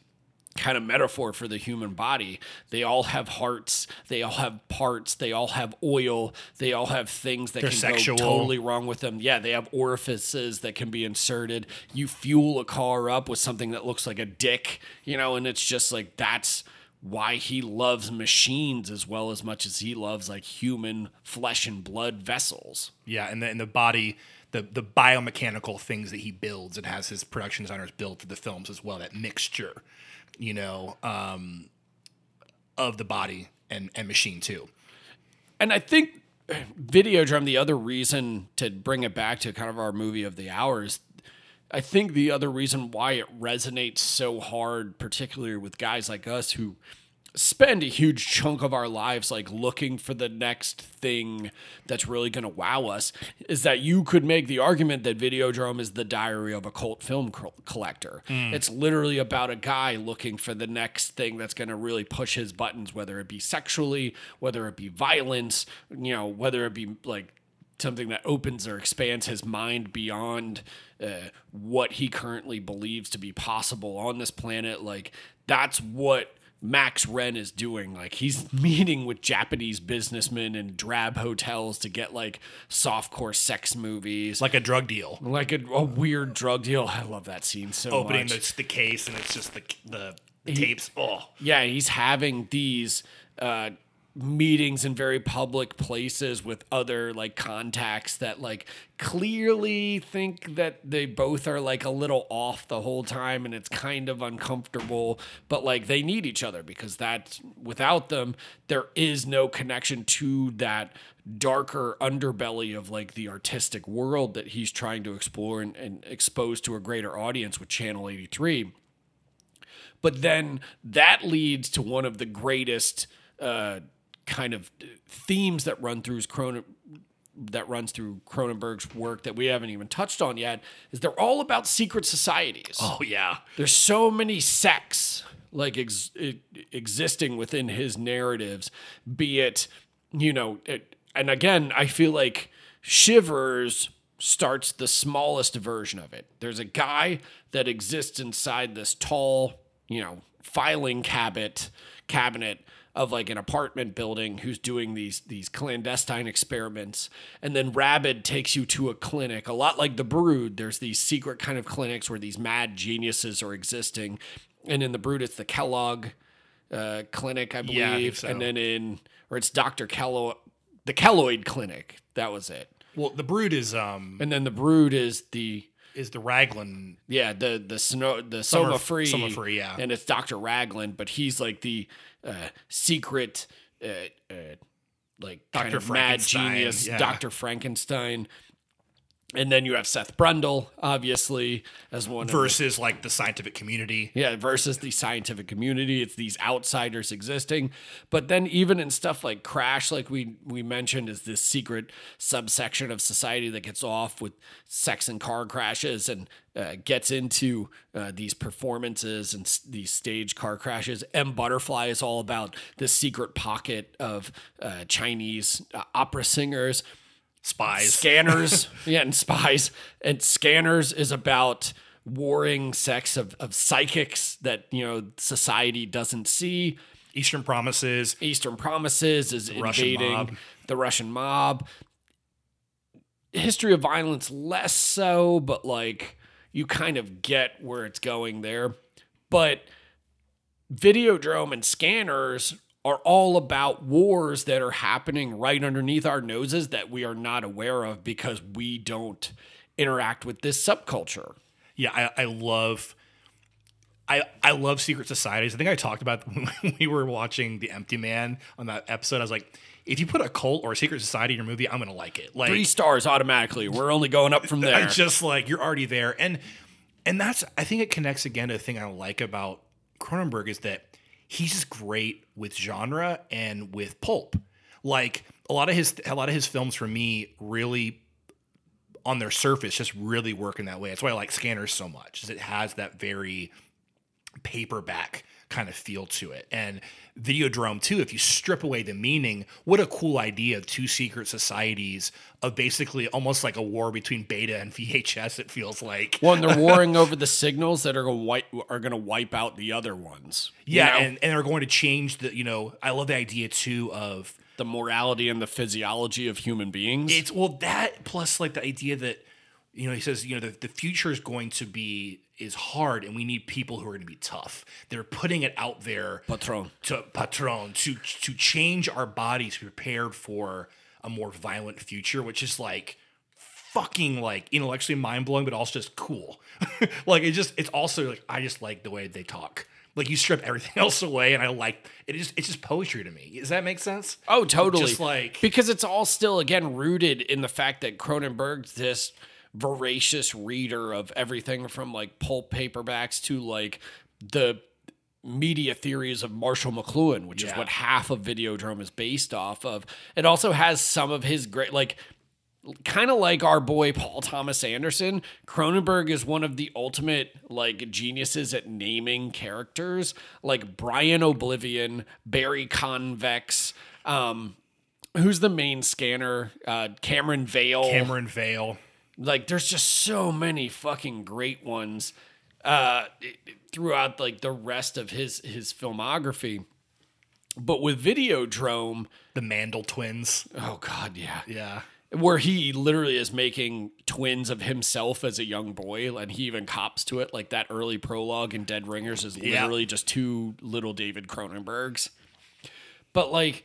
kind of metaphor for the human body. They all have hearts, they all have parts, they all have oil, they all have things that They're can sexual. go totally wrong with them. Yeah, they have orifices that can be inserted. You fuel a car up with something that looks like a dick, you know, and it's just like that's why he loves machines as well as much as he loves like human flesh and blood vessels. yeah and the, and the body the the biomechanical things that he builds and has his production designers build for the films as well that mixture you know um of the body and and machine too. And I think Videodrome, the other reason to bring it back to kind of our movie of the hours, I think the other reason why it resonates so hard, particularly with guys like us who spend a huge chunk of our lives like looking for the next thing that's really going to wow us is that you could make the argument that Videodrome is the diary of a cult film col- collector. It's literally about a guy looking for the next thing that's going to really push his buttons whether it be sexually, whether it be violence, you know, whether it be like something that opens or expands his mind beyond uh, what he currently believes to be possible on this planet. Like that's what Max Renn is doing. Like he's [laughs] meeting with Japanese businessmen in drab hotels to get like softcore sex movies, like a drug deal like a, a weird drug deal. I love that scene so opening much. the, the case and it's just the the, the tapes oh yeah, he's having these uh, meetings in very public places with other like contacts that like clearly think that they both are like a little off the whole time and it's kind of uncomfortable but like they need each other because that without them there is no connection to that darker underbelly of like the artistic world that he's trying to explore and, and expose to a greater audience with channel 83 but then that leads to one of the greatest uh, kind of themes that run through Cronen that runs through Cronenberg's work that we haven't even touched on yet is they're all about secret societies. oh yeah There's so many sects like ex- existing within his narratives, be it, you know, it, and again, I feel like Shivers starts the smallest version of it. There's a guy that exists inside this tall, you know, filing cabinet cabinet of like an apartment building who's doing these these clandestine experiments and then rabid takes you to a clinic. A lot like the brood there's these secret kind of clinics where these mad geniuses are existing and in the brood it's the kellogg uh, clinic i believe Yeah, I so. and then in or it's dr kellogg the Keloid clinic. That was it. Well, the brood is um and then the brood is the is the Raglan. yeah, the the snow the Summer- soma free Soma Free, yeah. and it's Doctor Raglan, but he's like the uh, secret, uh, uh, like kind Dr. of mad genius, yeah. Doctor Frankenstein. And then you have Seth Brundle, obviously, as one of the- versus like the scientific community. yeah, versus the scientific community. It's these outsiders existing. But then even in stuff like Crash, like we we mentioned, is this secret subsection of society that gets off with sex and car crashes and uh, gets into uh, these performances and s- these stage car crashes. M Butterfly is all about this secret pocket of uh, Chinese uh, opera singers Spies. scanners [laughs] yeah and spies and scanners is about warring sex of, of psychics that you know society doesn't see Eastern Promises. eastern promises is Russian invading mob. the russian mob history of violence less so but like you kind of get where it's going there but Videodrome and scanners are all about wars that are happening right underneath our noses that we are not aware of because we don't interact with this subculture. Yeah, I, I love I I love secret societies. I think I talked about [laughs] when we were watching The Empty Man on that episode. I was like, if you put a cult or a secret society in your movie, I'm gonna like it. Like Three stars automatically. We're only going up from [laughs] there. I just like you're already there, and and that's I think it connects again to the thing I like about Cronenberg is that he's just great with genre and with pulp. Like a lot of his a lot of his films for me really on their surface just really work in that way. That's why I like Scanners so much. Is it has that very paperback kind of feel to it. And Videodrome too, if you strip away the meaning, what a cool idea of two secret societies of basically almost like a war between beta and VHS, it feels like. Well, and they're [laughs] warring over the signals that are going to wipe are going to wipe out the other ones. You Yeah, know? and, and they're going to change the, you know, I love the idea too of the morality and the physiology of human beings. It's well that plus like the idea that you know he says you know the, the future is going to be is hard and we need people who are going to be tough. They're putting it out there Patron. to patron to to change our bodies to be prepared for a more violent future, which is like fucking like intellectually mind blowing, but also just cool. [laughs] like it just it's also like I just like the way they talk. Like you strip everything [laughs] else away, and I like it. Just it's just poetry to me. Does that make sense? Oh, totally. Just like- because it's all still again rooted in the fact that Cronenberg's this voracious reader of everything from like pulp paperbacks to like the media theories of Marshall McLuhan, which is what half of Videodrome is based off of. It also has some of his great like kind of like our boy Paul Thomas Anderson, Cronenberg is one of the ultimate like geniuses at naming characters, like Brian Oblivion, Barry Convex, um, who's the main scanner, uh, Cameron Vale. Cameron Vale. Like, there's just so many fucking great ones uh, throughout like the rest of his his filmography. But with Videodrome, the Mantle twins. oh god, yeah Yeah. where he literally is making twins of himself as a young boy and he even cops to it like that early prologue in dead ringers is Yeah. literally just two little david cronenbergs but like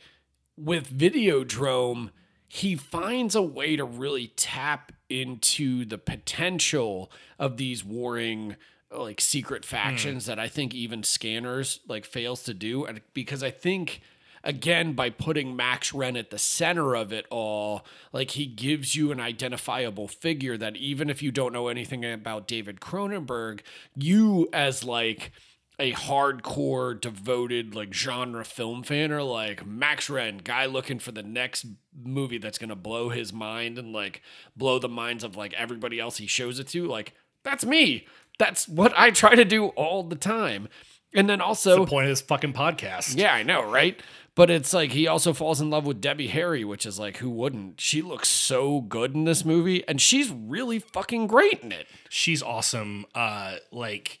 with videodrome he finds a way to really tap into the potential of these warring like secret factions hmm. that i think even scanners like fails to do. And because i think again by putting Max Renn at the center of it all, like he gives you an identifiable figure that even if you don't know anything about David Cronenberg, you as like a hardcore devoted like genre film fan or like Max Renn, guy looking for the next movie that's gonna blow his mind and like blow the minds of like everybody else he shows it to. Like, that's me. That's what I try to do all the time. And then also The point of this fucking podcast. yeah, I know, right? But it's like he also falls in love with Debbie Harry, which is like, who wouldn't? She looks so good in this movie, and she's really fucking great in it. She's awesome. Uh like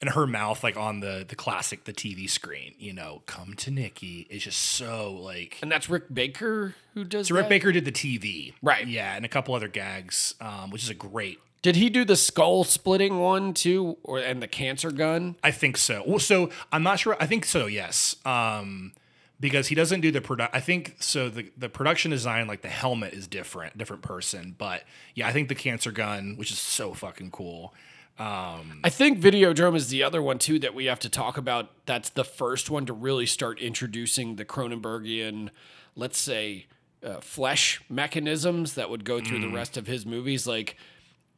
and her mouth like on the the classic the TV screen, you know, come to Nikki is just so like. And that's Rick Baker who does So Rick that? Baker did the TV, Right. Yeah, and a couple other gags, um, which is a great. Did he do the skull splitting one too, or and the cancer gun? I think so. Well, so I'm not sure. I think so. Yes. Um, because he doesn't do the product. I think so. The the production design, like the helmet, is different, different person. But yeah, I think the cancer gun, which is so fucking cool. Um, I think Videodrome is the other one too that we have to talk about. That's the first one to really start introducing the Cronenbergian, let's say, uh, flesh mechanisms that would go through the rest of his movies. Like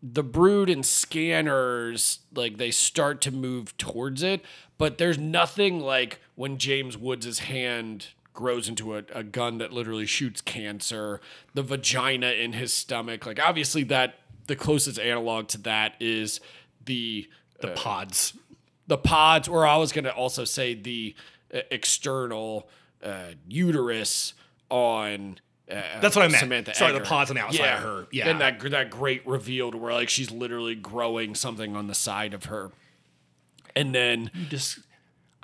the Brood and Scanners, like they start to move towards it, but there's nothing like when James Woods' hand grows into a, a gun that literally shoots cancer, the vagina in his stomach. Like obviously that the closest analog to that is the the pods. the pods, or I was going to also say the uh, external uh, uterus on. Uh, That's what I meant. Samantha Sorry, the pods on the outside of her. Yeah. and that that great reveal to where like she's literally growing something on the side of her, and then You dis-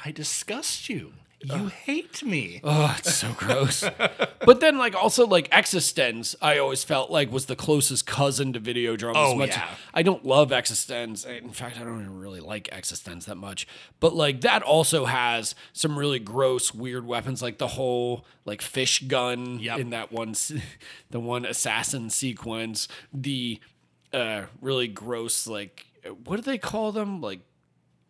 I disgust you. You hate me. oh, it's so gross. [laughs] but then like also like Existenz, I always felt like was the closest cousin to Videodrome. as Oh, much yeah. I don't love Existenz. In fact, I don't even really like Existenz that much. But like that also has some really gross, weird weapons, like the whole like fish gun Yep. in that one, [laughs] the one assassin sequence. The uh really gross like what do they call them like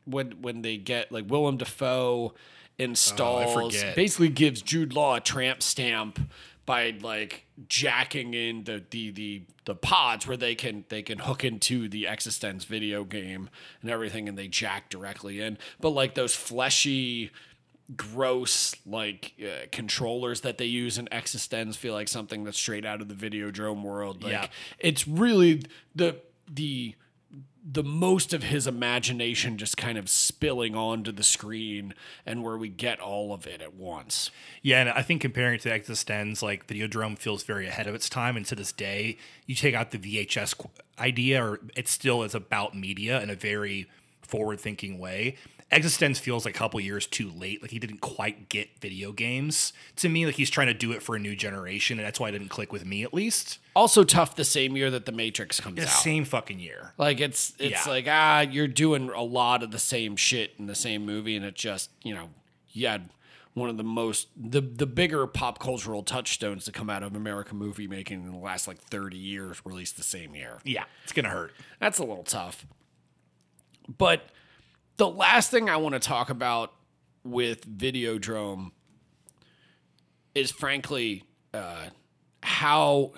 when when they get like Willem Dafoe installs forget. basically gives Jude Law a tramp stamp by like jacking in the the the the pods where they can they can hook into the Existenz video game and everything and they jack directly in but like those fleshy gross like uh, controllers that they use in Existenz feel like something that's straight out of the Videodrome world like Yeah. it's really the the the most of his imagination just kind of spilling onto the screen and where we get all of it at once. Yeah, and I think comparing it to Existenz, like Videodrome feels very ahead of its time. And to this day, you take out the VHS idea, or it still is about media in a very forward thinking way. Existenz feels like a couple years too late. Like he didn't quite get video games. To me, like he's trying to do it for a new generation, and that's why it didn't click with me at least. Also tough the same year that The Matrix comes The out. same fucking year. Like it's it's Yeah. like ah you're doing a lot of the same shit in the same movie and it just, you know, you had one of the most the the bigger pop cultural touchstones to come out of American movie making in the last like 30 years released the same year. Yeah, it's gonna hurt. That's a little tough. But the last thing I want to talk about with Videodrome is frankly uh, how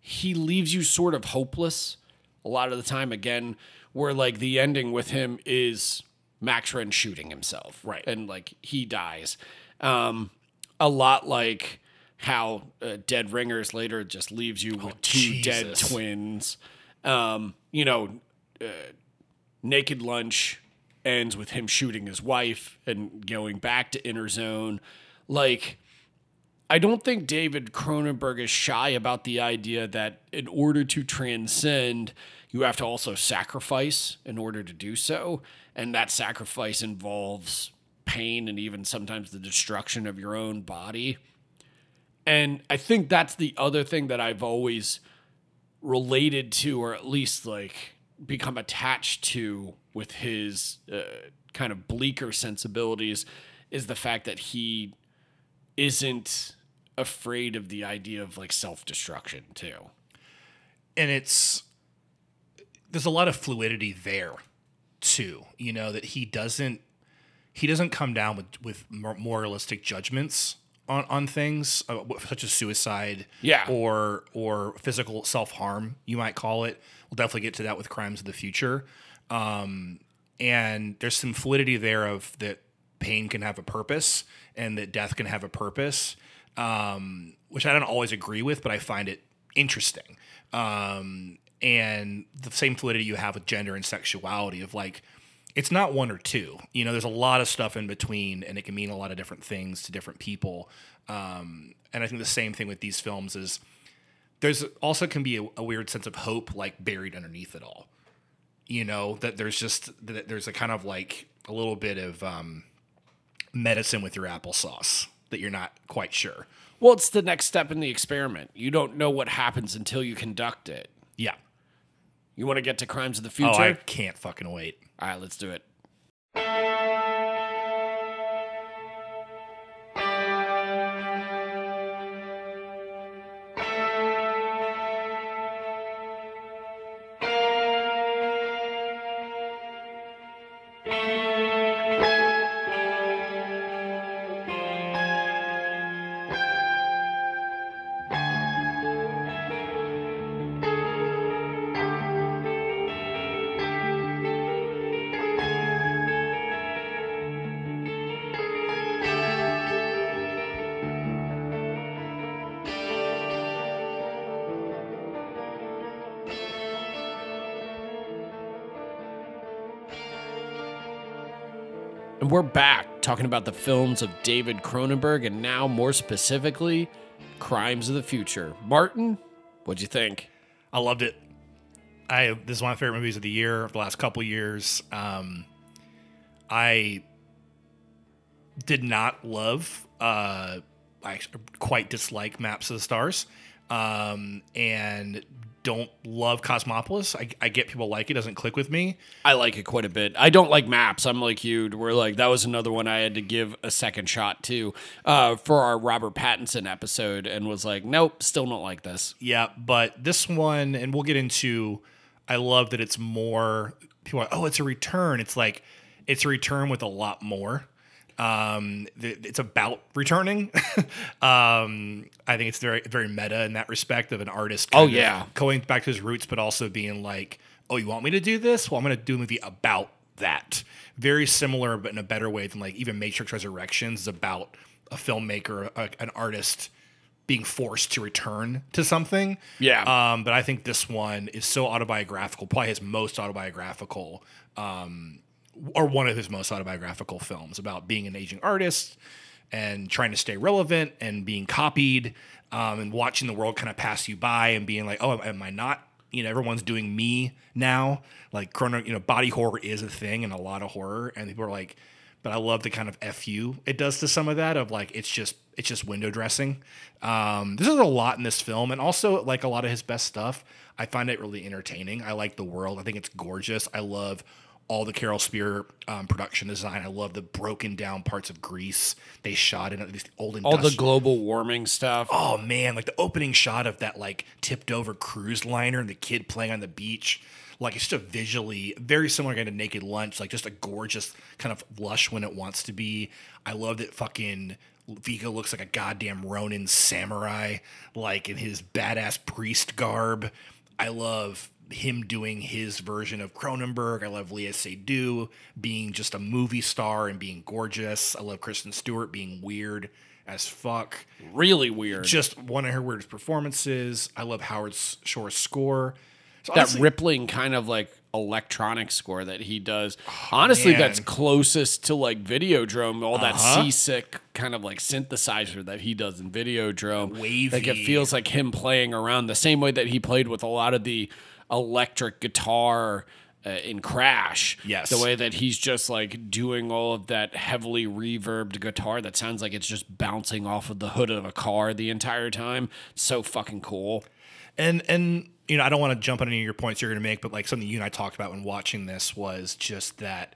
he leaves you sort of hopeless a lot of the time. Again, where like the ending with him is Max Renn shooting himself, Right. and like he dies. Um, a lot like how uh, Dead Ringers later just leaves you with two dead twins. Um, you know, uh, Naked Lunch ends with him shooting his wife and going back to Interzone. Like, I don't think David Cronenberg is shy about the idea that in order to transcend, you have to also sacrifice in order to do so. And that sacrifice involves pain and even sometimes the destruction of your own body. And I think that's the other thing that I've always related to, or at least like become attached to with his uh, kind of bleaker sensibilities, is the fact that he isn't afraid of the idea of like self destruction too. and it's there's a lot of fluidity there too you know that he doesn't he doesn't come down with with moralistic judgments on on things uh, such as suicide Yeah. or or physical self-harm you might call it we'll definitely get to that with crimes of the future um and there's some fluidity there of that pain can have a purpose and that death can have a purpose um, which I don't always agree with, but I find it interesting. Um, and the same fluidity you have with gender and sexuality of like, it's not one or two. You know, there's a lot of stuff in between, and it can mean a lot of different things to different people. Um, and I think the same thing with these films is there's also can be a, a weird sense of hope like buried underneath it all. You know that there's just that there's a kind of like a little bit of um, medicine with your applesauce that you're not quite sure. Well, it's the next step in the experiment. You don't know what happens until you conduct it. Yeah. You want to get to crimes of the future? Oh, I can't fucking wait. All right, let's do it. We're back talking about the films of David Cronenberg and now more specifically, Crimes of the Future. Martin, what'd you think? I loved it. I this is one of my favorite movies of the year of the last couple years. Um, I did not love. Uh, I quite dislike Maps of the Stars, um, and don't love Cosmopolis. I, I get people like it, doesn't click with me. I like it quite a bit. I don't like maps. I'm like you. We're like that was another one I had to give a second shot to uh, for our Robert Pattinson episode, and was like, nope, still don't like this. Yeah, but this one, and we'll get into. I love that it's more. People are, oh, it's a return. It's like it's a return with a lot more. Um, it's about returning. [laughs] um, I think it's very very meta in that respect of an artist. Oh, yeah. going back to his roots, but also being like, oh, you want me to do this? Well, I'm going to do a movie about that. Very similar, but in a better way than like even Matrix Resurrections is about a filmmaker, a, an artist being forced to return to something. Yeah. Um, but I think this one is so autobiographical, probably his most autobiographical, um, or one of his most autobiographical films about being an aging artist and trying to stay relevant and being copied um, and watching the world kind of pass you by and being like, oh, am I not? You know, everyone's doing me now. Like, chrono, you know, body horror is a thing and a lot of horror, and people are like, but I love the kind of fu it does to some of that of like it's just it's just window dressing. Um, there's a lot in this film, and also like a lot of his best stuff. I find it really entertaining. I like the world. I think it's gorgeous. I love all the Carol Spier um, production design. I love the broken down parts of Greece they shot in these old All the global warming stuff. Oh man, like the opening shot of that like tipped over cruise liner and the kid playing on the beach. Like it's just a visually very similar kind of naked lunch, like just a gorgeous kind of lush when it wants to be. I love that fucking Viggo looks like a goddamn Ronin samurai, like in his badass priest garb. I love him doing his version of Cronenberg. I love Lea Seydoux being just a movie star and being gorgeous. I love Kristen Stewart being weird as fuck Really weird. just one of her weirdest performances. I love Howard Shore's score. So that honestly- rippling kind of like electronic score that he does. Honestly, man. that's closest to like Videodrome, all that Uh-huh. seasick kind of like synthesizer that he does in Videodrome. Wavy. Like it feels like him playing around the same way that he played with a lot of the electric guitar uh, in Crash. Yes. The way that he's just like doing all of that heavily reverbed guitar that sounds like it's just bouncing off of the hood of a car the entire time. So fucking cool. and and you know I don't want to jump on any of your points you're going to make, but like something you and I talked about when watching this was just that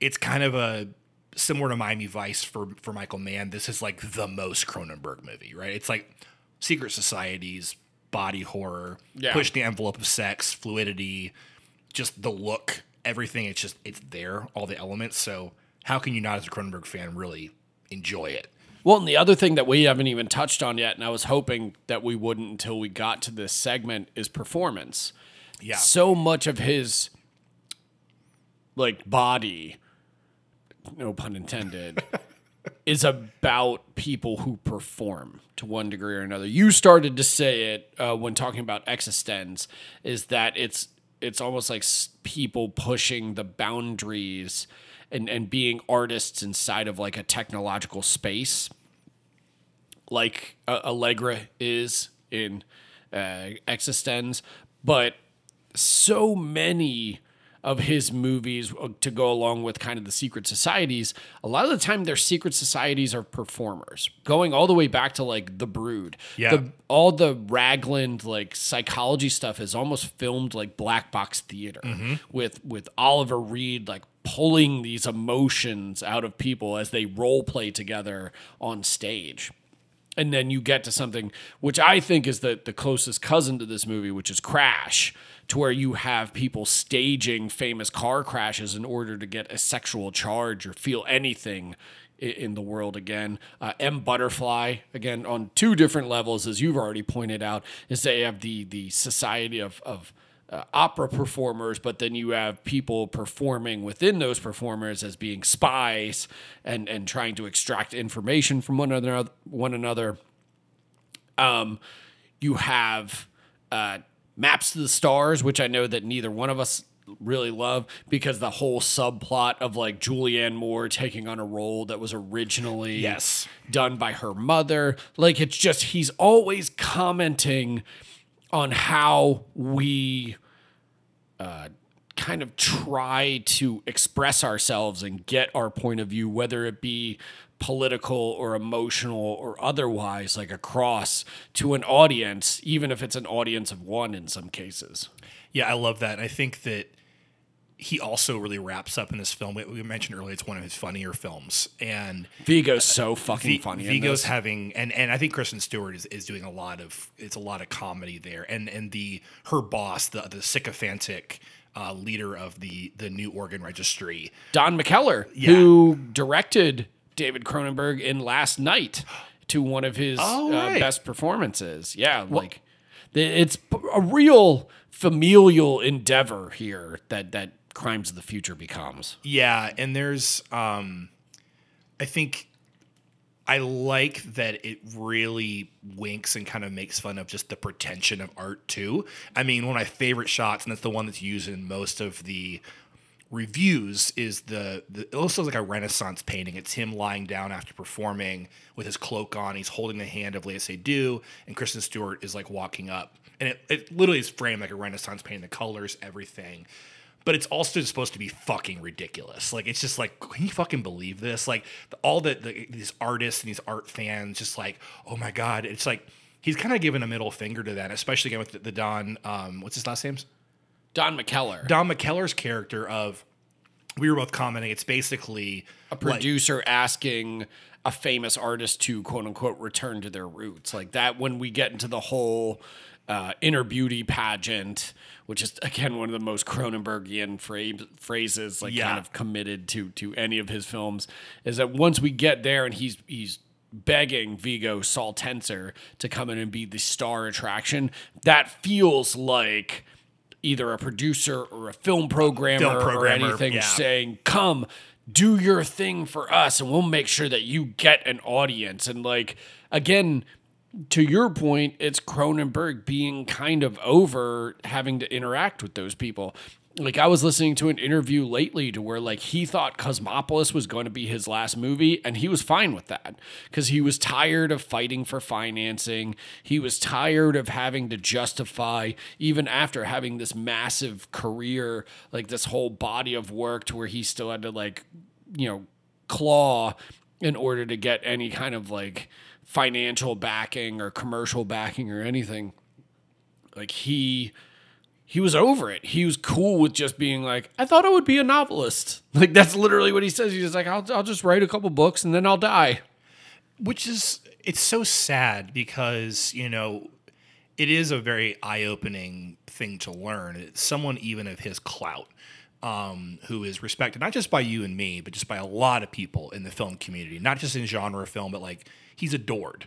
it's kind of a similar to Miami Vice for for Michael Mann. This is like the most Cronenberg movie, right? It's like secret societies, body horror, Yeah. push the envelope of sex, fluidity, just the look, everything. It's just it's there, all the elements. So how can you not, as a Cronenberg fan, really enjoy it? Well, and the other thing that we haven't even touched on yet, and I was hoping that we wouldn't until we got to this segment, is performance. Yeah. So much of his like body, no pun intended, [laughs] is about people who perform to one degree or another. You started to say it uh, when talking about Existenz, is that it's it's almost like people pushing the boundaries and and being artists inside of like a technological space like uh, Allegra is in uh, Existenz, but so many of his movies uh, to go along with kind of the secret societies, a lot of the time their secret societies are performers, going all the way back to like The Brood. Yeah. The, all the Raglan like psychology stuff is almost filmed like black box theater with with Oliver Reed like pulling these emotions out of people as they role play together on stage and then you get to something which I think is the the closest cousin to this movie, which is Crash, to where you have people staging famous car crashes in order to get a sexual charge or feel anything in the world again. Uh, M Butterfly again on two different levels, as you've already pointed out, is they have the the society of of uh, opera performers, but then you have people performing within those performers as being spies and and trying to extract information from one another. One another. Um, you have uh, Maps to the Stars, which I know that neither one of us really love because the whole subplot of like Julianne Moore taking on a role that was originally Yes. done by her mother. Like it's just he's always commenting on how we uh, kind of try to express ourselves and get our point of view, whether it be political or emotional or otherwise, like across to an audience, even if it's an audience of one in some cases. Yeah, I love that. I think that he also really wraps up in this film. We, mentioned earlier it's one of his funnier films, and Viggo's so uh, fucking V- funny. Viggo's having and and I think Kristen Stewart is, is doing a lot of it's a lot of comedy there, and and the her boss, the the sycophantic uh, leader of the the new organ registry. Don McKellar, who directed David Cronenberg in Last Night to one of his Oh, uh, best performances. Yeah, like th- it's a real familial endeavor here that that Crimes of the Future becomes. Yeah, and there's um I think I like that it really winks and kind of makes fun of just the pretension of art too. I mean, one of my favorite shots, and that's the one that's used in most of the reviews, is the, the it looks like a Renaissance painting. It's him lying down after performing with his cloak on. He's holding the hand of Lea Seydoux, and Kristen Stewart is like walking up, and it, it literally is framed like a Renaissance painting. The colors, everything but it's also supposed to be fucking ridiculous. Like it's just like, can you fucking believe this? Like the, all the, the these artists and these art fans, just like, oh my god, it's like he's kind of giving a middle finger to that, especially again with the, the Don, um, what's his last name? Don McKellar, Don McKellar's character of. We were both commenting. It's basically a producer asking a famous artist to quote unquote return to their roots. Like that when we get into the whole uh, inner beauty pageant, which is again one of the most Cronenbergian phrase, phrases, like Yeah. kind of committed to to any of his films, is that once we get there and he's he's begging Viggo Saul Tenser to come in and be the star attraction, that feels like either a producer or a film programmer, Film or anything yeah. saying, "Come, do your thing for us, and we'll make sure that you get an audience." And like again, to your point, it's Cronenberg being kind of over having to interact with those people. Like I was listening to an interview lately to where like he thought Cosmopolis was going to be his last movie and he was fine with that cuz he was tired of fighting for financing. He was tired of having to justify even after having this massive career, like this whole body of work to where he still had to like, you know, claw in order to get any kind of like financial backing or commercial backing or anything. Like he he was over it. He was cool with just being like, I thought I would be a novelist. [laughs] Like that's literally what he says. He's like, I'll I'll just write a couple books and then I'll die. which is it's so sad because you know it is a very eye-opening thing to learn someone even of his clout um, who is respected not just by you and me but just by a lot of people in the film community not just in genre film but like he's adored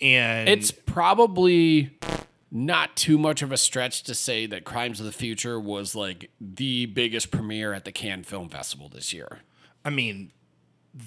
and It's probably not too much of a stretch to say that Crimes of the Future was like the biggest premiere at the Cannes Film Festival this year. i mean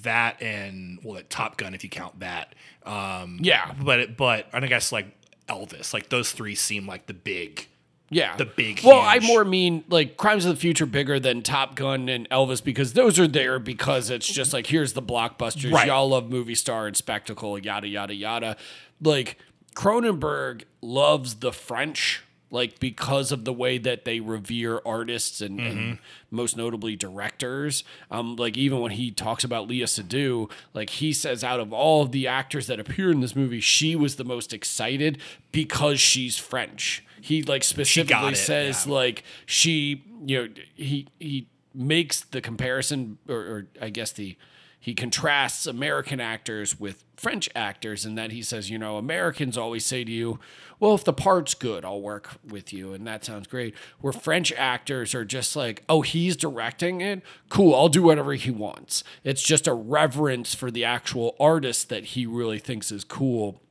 that and well that top gun if you count that um, Yeah. but it, but and i guess like elvis like those three seem like the big Yeah. The big Well, I more mean like Crimes of the Future bigger than Top Gun and Elvis because those are there because it's just like here's the blockbusters. Right. Y'all love movie star and spectacle, yada yada yada. Like Cronenberg loves the French like because of the way that they revere artists and, Mm-hmm. and most notably directors. Um, like even when he talks about Lea Seydoux, like he says out of all of the actors that appear in this movie, she was the most excited because she's French. He like specifically says yeah. like she, you know, he he makes the comparison, or, or I guess the he contrasts American actors with French actors, and that he says, you know, Americans always say to you, well, if the part's good, I'll work with you, and that sounds great. Where French actors are just like, oh, he's directing it? Cool, I'll do whatever he wants. It's just a reverence for the actual artist that he really thinks is cool.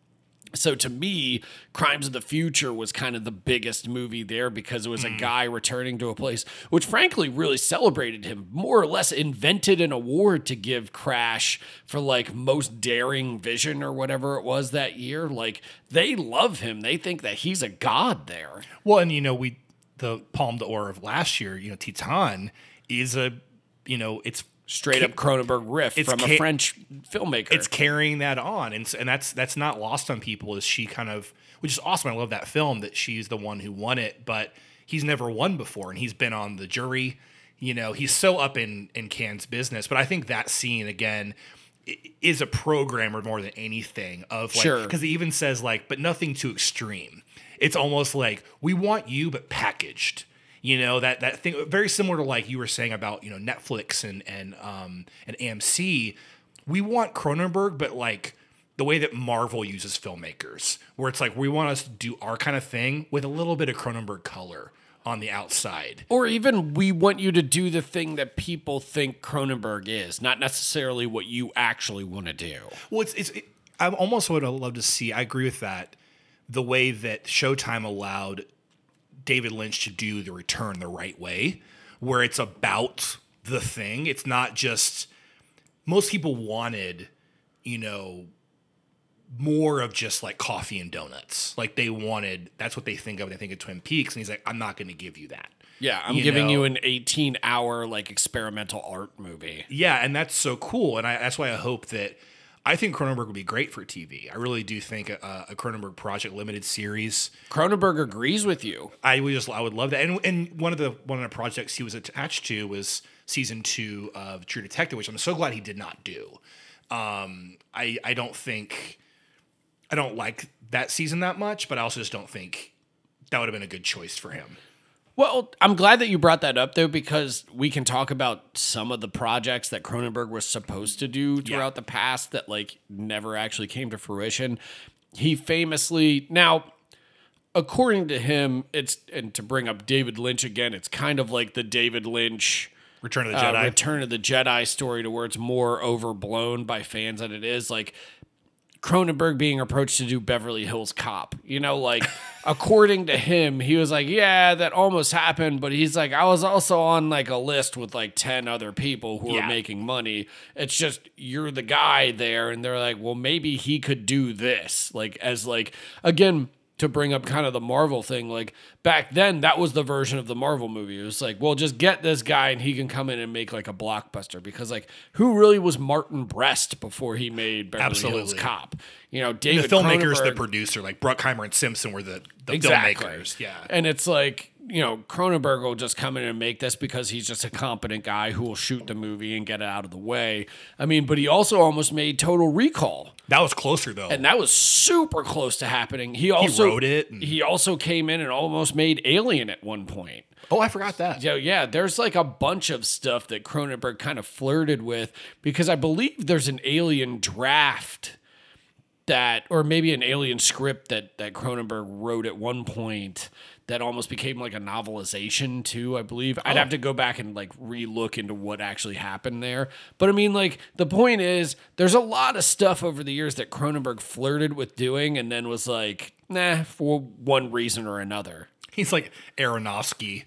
So to me, Crimes of the Future was kind of the biggest movie there because it was a mm. guy returning to a place which frankly really celebrated him, more or less invented an award to give Crash for like most daring vision or whatever it was that year. Like they love him. They think that he's a god there. Well, and you know, we the Palme d'Or of last year, you know, Titane is a, you know, it's Straight up Cronenberg riff from a French filmmaker. it's carrying that on, and and that's that's not lost on people. Is she kind of, which is awesome. I love that film that she's the one who won it, but he's never won before, and he's been on the jury. You know, he's so up in in Cannes business. But I think that scene again is a programmer more than anything of like Sure. because he even says like, but nothing too extreme. It's almost like we want you, but packaged. You know that that thing very similar to like you were saying about you know Netflix and and um and AMC. We want Cronenberg, but like the way that Marvel uses filmmakers, where it's like we want us to do our kind of thing with a little bit of Cronenberg color on the outside. Or even we want you to do the thing that people think Cronenberg is, not necessarily what you actually want to do. Well, it's it's. It, I almost would have loved to see. I agree with that. The way that Showtime allowed David Lynch to do The Return the right way, where it's about the thing. It's not just. Most people wanted, you know, more of just like coffee and donuts. Like they wanted. That's what they think of. They think of Twin Peaks, and he's like, "I'm not going to give you that." Yeah, I'm You giving know? you an 18 hour like experimental art movie. Yeah, and that's so cool, and I, that's why I hope that I think Cronenberg would be great for TV. I really do think a, a Cronenberg Project limited series. Cronenberg agrees with you. I would just I would love that. And and one of the one of the projects he was attached to was season two of True Detective, which I'm so glad he did not do. Um, I I don't think I don't like that season that much, but I also just don't think that would have been a good choice for him. Well, I'm glad that you brought that up though, because we can talk about some of the projects that Cronenberg was supposed to do throughout the past that like never actually came to fruition. He famously now according to him, it's and to bring up David Lynch again, it's kind of like the David Lynch Return of the uh, Jedi. Return of the Jedi story to where it's more overblown by fans than it is. Like Cronenberg being approached to do Beverly Hills Cop. You know, like [laughs] according to him, he was like, Yeah, that almost happened, but he's like, I was also on like a list with like 10 other people who Yeah. are making money. It's just you're the guy there, and they're like, Well, maybe he could do this. Like, as like again, to bring up kind of the Marvel thing, like back then, that was the version of the Marvel movie. It was like, well, just get this guy and he can come in and make like a blockbuster. Because like, who really was Martin Brest before he made Beverly Hills Absolutely. Cop? You know, the David filmmakers, the producer, like Bruckheimer and Simpson were the, the Exactly. filmmakers. Yeah. And it's like, you know, Cronenberg will just come in and make this because he's just a competent guy who will shoot the movie and get it out of the way. I mean, but he also almost made Total Recall. That was closer though. And that was super close to happening. He also wrote it and- He also came in and almost made Alien at one point. oh, I forgot that. So yeah, there's like a bunch of stuff that Cronenberg kind of flirted with because I believe there's an Alien draft that, or maybe an Alien script that that Cronenberg wrote at one point that almost became like a novelization too. I believe I'd oh. have to go back and like relook into what actually happened there. But I mean, like the point is, there's a lot of stuff over the years that Cronenberg flirted with doing, and then was like, nah, for one reason or another. He's like Aronofsky.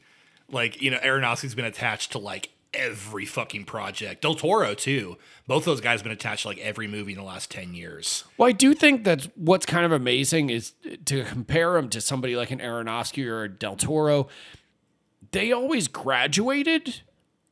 Like, you know, Aronofsky's been attached to like every fucking project. Del Toro, too. Both those guys have been attached to like every movie in the last 10 years. Well, I do think that what's kind of amazing is to compare them to somebody like an Aronofsky or a Del Toro. They always graduated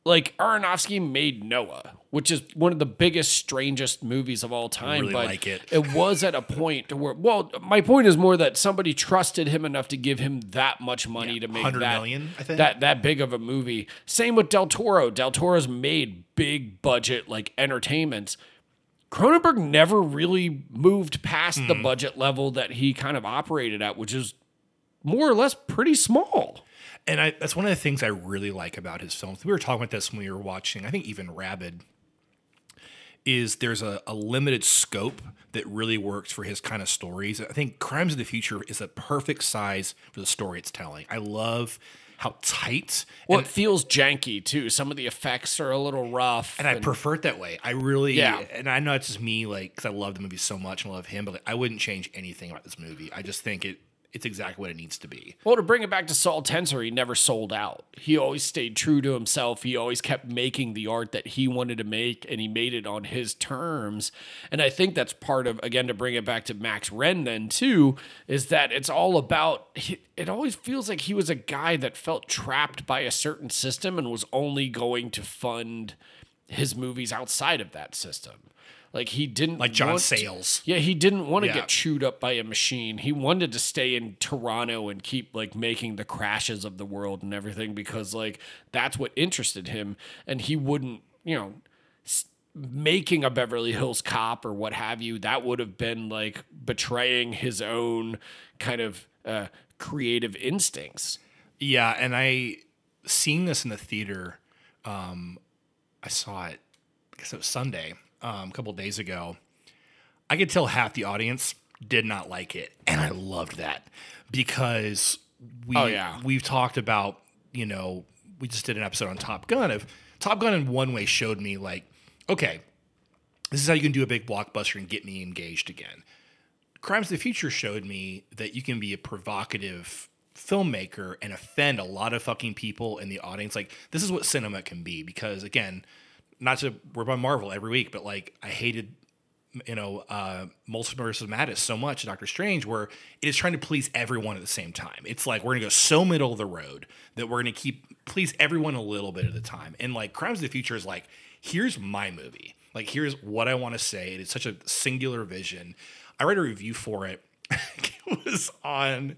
like Aronofsky made Noah, which is one of the biggest, strangest movies of all time. really but like it. it was at a point to where, well, my point is more that somebody trusted him enough to give him that much money to make 100 that million, I think. that that big of a movie. Same with Del Toro. Del Toro's made big budget like entertainments. Cronenberg never really moved past Hmm. the budget level that he kind of operated at, which is more or less pretty small. And I, that's one of the things I really like about his films. We were talking about this when we were watching, I think even Rabid, is there's a, a limited scope that really works for his kind of stories. I think Crimes of the Future is a perfect size for the story it's telling. I love how tight Well, and, it feels janky too. Some of the effects are a little rough. and I prefer it that way. I really, Yeah. and I know it's just me, like, because I love the movie so much and love him, but like, I wouldn't change anything about this movie. I just think it it's exactly what it needs to be. Well, to bring it back to Saul Tenser, he never sold out. He always stayed true to himself. He always kept making the art that he wanted to make, and he made it on his terms. And I think that's part of, again, to bring it back to Max Renn, then, too, is that it's all about, it always feels like he was a guy that felt trapped by a certain system and was only going to fund his movies outside of that system. Like he didn't Like John want- Sayles. yeah, he didn't want to Yeah. get chewed up by a machine. He wanted to stay in Toronto and keep like making the crashes of the world and everything because like that's what interested him and he wouldn't, you know, s- making a Beverly Hills cop or what have you, that would have been like betraying his own kind of uh, creative instincts. Yeah, and I seeing this in the theater. Um, I saw it. I guess it was Sunday, um, a couple days ago. I could tell half the audience did not like it, and I loved that because we Oh, yeah. we've talked about you know we just did an episode on Top Gun. Of Top Gun in one way showed me like okay, this is how you can do a big blockbuster and get me engaged again. Crimes of the Future showed me that you can be a provocative filmmaker and offend a lot of fucking people in the audience. Like this is what cinema can be. Because again, not to we're by Marvel every week, but like I hated you know uh multiverse of madness so much doctor strange where it is trying to please everyone at the same time it's like we're gonna go so middle of the road that we're gonna keep please everyone a little bit at a time and like crimes of the future is like here's my movie like here's what i want to say it is such a singular vision i read a review for it [laughs] it was on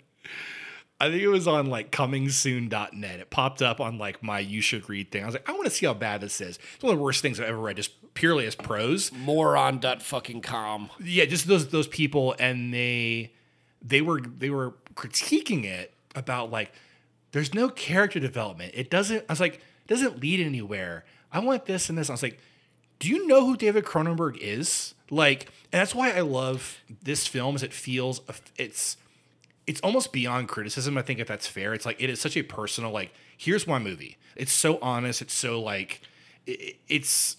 I think it was on like comingsoon.net. It popped up on like my you should read thing. I was like, I want to see how bad this is. It's one of the worst things I've ever read, just purely as prose Moron dot fucking com. yeah, just those those people, and they they were they were critiquing it about like there's no character development. It doesn't. I was like, it doesn't lead anywhere. I want this and this. I was like, do you know who David Cronenberg is? Like, and that's why I love this film. Is it feels it's it's almost beyond criticism. I think if that's fair, it's like it is such a personal like. Here's my movie. It's so honest. It's so like it, it's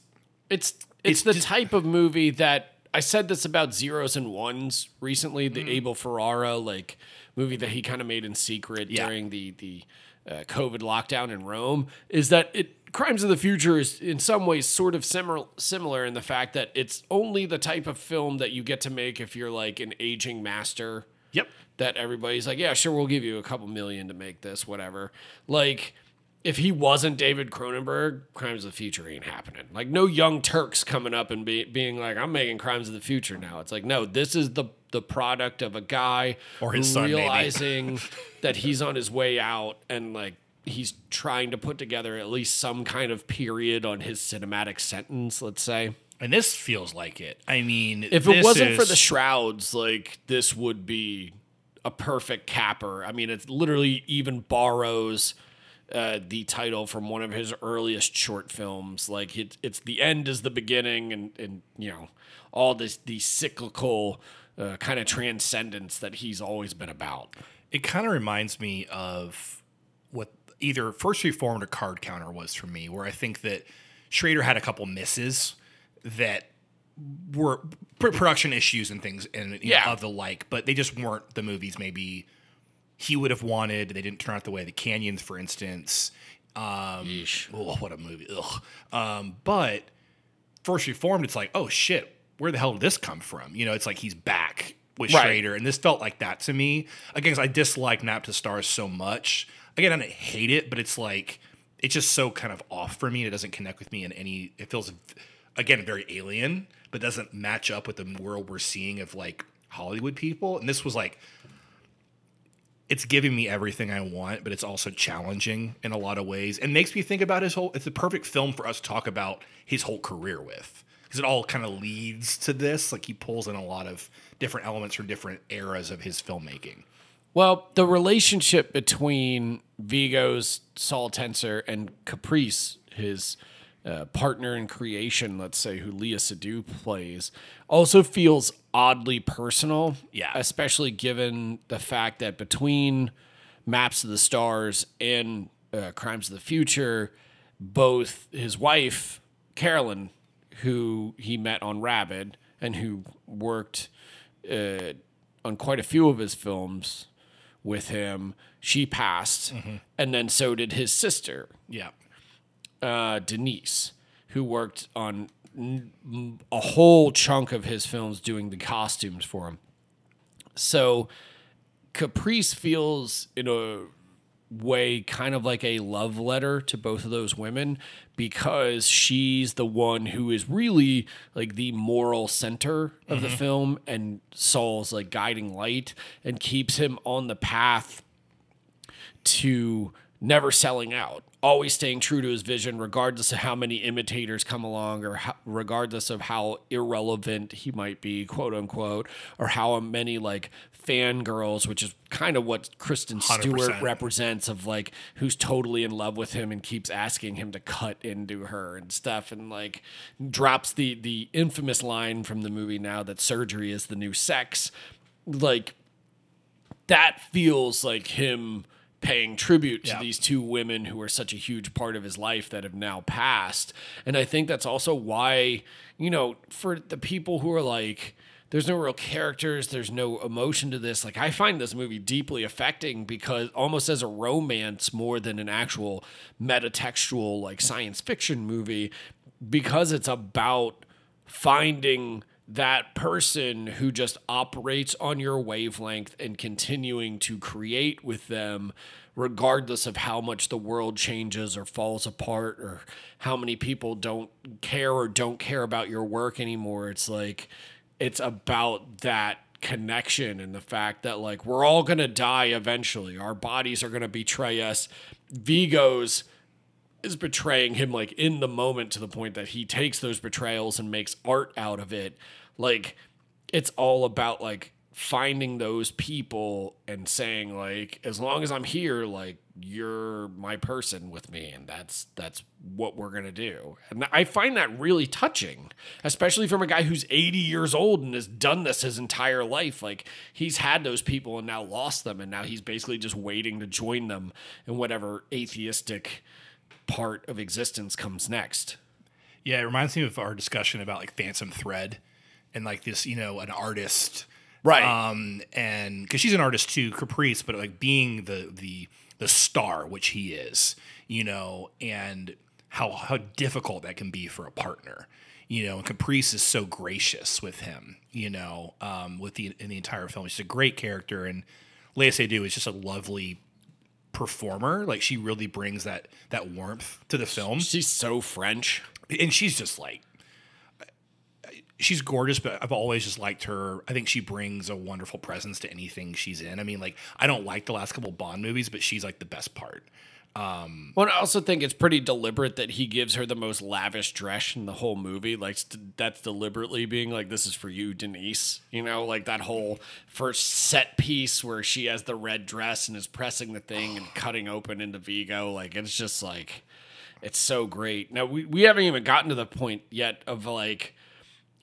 It's it's, It's the just- type of movie that I said this about zeros and ones recently. The Mm-hmm. Abel Ferrara like movie that he kind of made in secret Yeah. during the the uh, COVID lockdown in Rome is that it Crimes of the Future is in some ways sort of similar similar in the fact that it's only the type of film that you get to make if you're like an aging master yep. that everybody's like, yeah, sure, we'll give you a couple million to make this, whatever. Like, if he wasn't David Cronenberg, Crimes of the Future ain't happening. Like, no young Turks coming up and be, being like, I'm making Crimes of the Future now. It's like, no, this is the the product of a guy Or his son, realizing [laughs] that he's on his way out and like he's trying to put together at least some kind of period on his cinematic sentence, let's say. And this feels like it. I mean, If it wasn't for the shrouds, like this would be a perfect capper. I mean, it literally even borrows uh, the title from one of his earliest short films. Like it, it's the end is the beginning, and and you know all this the cyclical uh, kind of transcendence that he's always been about. it kind of reminds me of what either First Reformed or Card Counter was for me, where I think that Schrader had a couple misses that were pr- production issues and things and you know, of the like, but they just weren't the movies maybe he would have wanted. They didn't turn out the way the Canyons, for instance. Um, oh, what a movie! Ugh. Um, but First Reformed, it's like, oh shit, where the hell did this come from? You know, it's like he's back with Right. Schrader, and this felt like that to me. Again, I dislike Maps to Stars so much. Again, I didn't hate it, but it's like it's just so kind of off for me. It doesn't connect with me in any. It feels again very alien, but doesn't match up with the world we're seeing of like Hollywood people. And this was like it's giving me everything I want, but it's also challenging in a lot of ways and makes me think about his whole. It's the perfect film for us to talk about his whole career with because it all kind of leads to this. Like he pulls in a lot of different elements from different eras of his filmmaking. Well, the relationship between Viggo's Saul Tenser and Caprice, his uh, partner in creation, let's say, who Lea Seydoux plays, also feels oddly personal. Yeah. Especially given the fact that between Maps of the Stars and uh, Crimes of the Future, both his wife, Carolyn, who he met on Rabid and who worked uh, on quite a few of his films with him, she passed. And then so did his sister, Yeah. Uh, Denise, who worked on n- a whole chunk of his films doing the costumes for him. So Caprice feels in a way kind of like a love letter to both of those women because she's the one who is really like the moral center of the film and Saul's like guiding light and keeps him on the path to never selling out, always staying true to his vision, regardless of how many imitators come along or how, regardless of how irrelevant he might be, quote unquote, or how many like fangirls, which is kind of what Kristen Stewart 100%. represents of like who's totally in love with him and keeps asking him to cut into her and stuff and like drops the the infamous line from the movie now that surgery is the new sex. Like that feels like him paying tribute to Yeah. these two women who are such a huge part of his life that have now passed. And I think that's also why, you know, for the people who are like, there's no real characters, there's no emotion to this. Like, I find this movie deeply affecting because almost as a romance more than an actual metatextual, like science fiction movie, because it's about finding that person who just operates on your wavelength and continuing to create with them regardless of how much the world changes or falls apart or how many people don't care or don't care about your work anymore it's like it's about that connection and the fact that like we're all going to die eventually. Our bodies are going to betray us. Viggo's is betraying him like in the moment to the point that he takes those betrayals and makes art out of it. Like it's all about like finding those people and saying like as long as i'm here like you're my person with me and that's that's what we're going to do. And i find that really touching especially from a guy who's 80 years old and has done this his entire life. Like he's had those people and now lost them and now he's basically just waiting to join them in whatever atheistic part of existence comes next. Yeah, it reminds me of our discussion about like Phantom Thread and like this, you know, an artist. Right. Um, and because she's an artist too, Caprice, but like being the the the star, which he is, you know, and how how difficult that can be for a partner. You know, and Caprice is so gracious with him, you know, um, with the in the entire film. She's a great character and Léa Seydoux is just a lovely performer. Like she really brings that that warmth to the film She's so French. and she's just like she's gorgeous but i've always just liked her i think she brings a wonderful presence to anything she's in i mean like i don't like the last couple bond movies but she's like the best part Um, well, I also think it's pretty deliberate that he gives her the most lavish dress in the whole movie. Like that's deliberately being like, "This is for you, Denise." You know, like that whole first set piece where she has the red dress and is pressing the thing and cutting open into Viggo. Like it's just like, it's so great. Now we we haven't even gotten to the point yet of like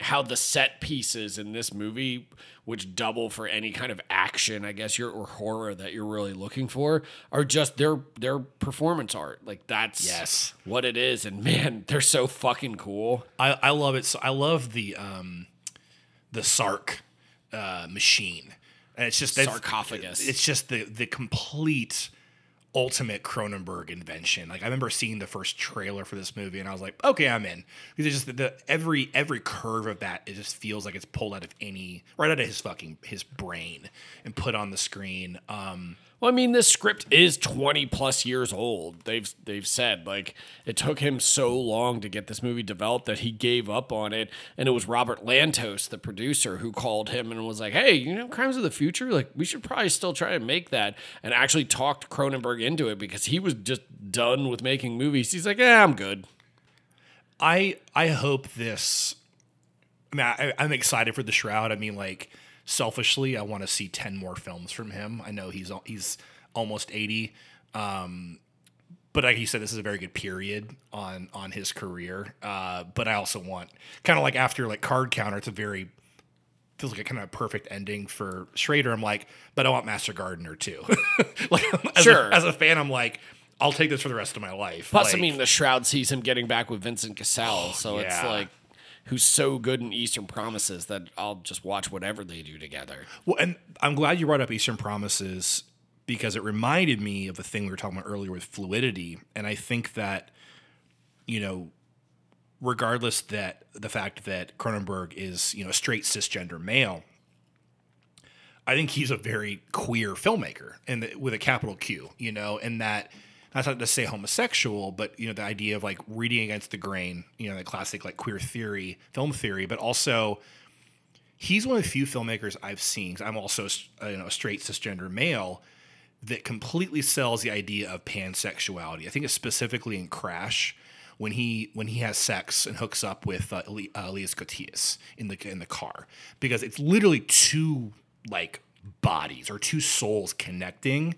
how the set pieces in this movie, which double for any kind of action, I guess, you're, or horror that you're really looking for, are just their their performance art. Like that's Yes. what it is. And man, they're so fucking cool. i, I love it so i love the um the sark uh machine and it's just Sarcophagus. it's just the the complete ultimate Cronenberg invention. Like I remember seeing the first trailer for this movie, and I was like, okay, I'm in. Because just the, the every every curve of that, it just feels like it's pulled out of any right out of his fucking his brain and put on the screen. Um, Well, I mean, this script is 20 plus years old. They've they've said like it took him so long to get this movie developed that he gave up on it, and it was Robert Lantos, the producer, who called him and was like, "Hey, you know, Crimes of the Future, like we should probably still try to make that," and actually talked Cronenberg into it because he was just done with making movies. He's like, "Yeah, I'm good." I I hope this. I mean, I, I'm excited for the Shroud. I mean, like selfishly, I want to see ten more films from him. I know he's he's almost eighty, um, but like you said, this is a very good period on on his career. Uh, but I also want kind of like after like Card Counter, it's a very feels like a kind of perfect ending for Schrader. I'm like, but I want Master Gardener too. [laughs] like, as Sure. A, as a fan, I'm like, I'll take this for the rest of my life. Plus, I mean, the Shroud sees him getting back with Vincent Cassel, so it's like who's so good in Eastern Promises that I'll just watch whatever they do together. Well, and I'm glad you brought up Eastern Promises because it reminded me of the thing we were talking about earlier with fluidity. And I think that, you know, regardless that the fact that Cronenberg is, you know, a straight cisgender male, I think he's a very queer filmmaker and with a capital Q, you know, and that not to say homosexual, but you know, the idea of like reading against the grain, you know, the classic like queer theory, film theory, but also he's one of the few filmmakers I've seen. I'm also a, you know a straight cisgender male that completely sells the idea of pansexuality. I think it's specifically in Crash when he when he has sex and hooks up with uh, Eli- uh, Elias Koteas in the in the car because it's literally two like bodies or two souls connecting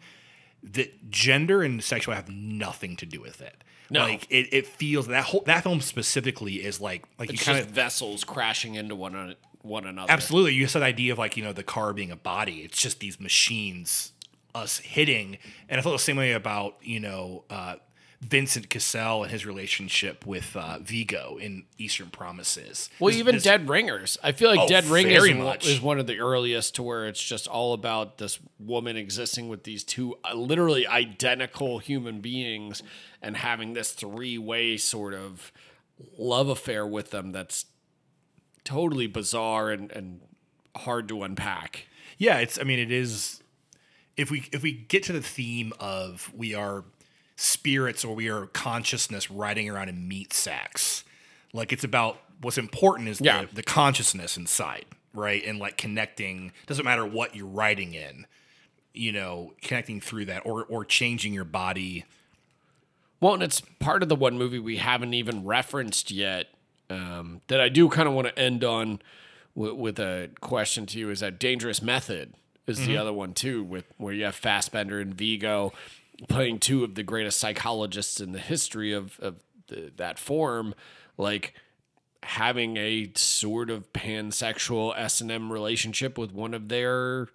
that gender and sexuality have nothing to do with it. No. Like it, it feels that whole that film specifically is like like It's you kind just of vessels crashing into one an- one another. Absolutely. You said the idea of like, you know, the car being a body. It's just these machines, us hitting. And I felt the same way about, you know, uh, Vincent Cassel and his relationship with uh, Viggo in Eastern Promises. Well, This- even this- Dead Ringers. I feel like Oh, Dead Ringers is is one of the earliest to where it's just all about this woman existing with these two uh, literally identical human beings and having this three way sort of love affair with them that's totally bizarre and, and hard to unpack. Yeah, it's I mean it is if we if we get to the theme of we are spirits or we are consciousness riding around in meat sacks. Like it's about what's important is Yeah. the, the consciousness inside, right? And like connecting doesn't matter what you're riding in, you know, connecting through that or or changing your body. Well, and it's part of the one movie we haven't even referenced yet um, that I do kind of want to end on with, with a question to you. Is that Dangerous Method is the other one too, with where you have Fassbender and Viggo playing two of the greatest psychologists in the history of, of the, that form, like having a sort of pansexual S and M relationship with one of their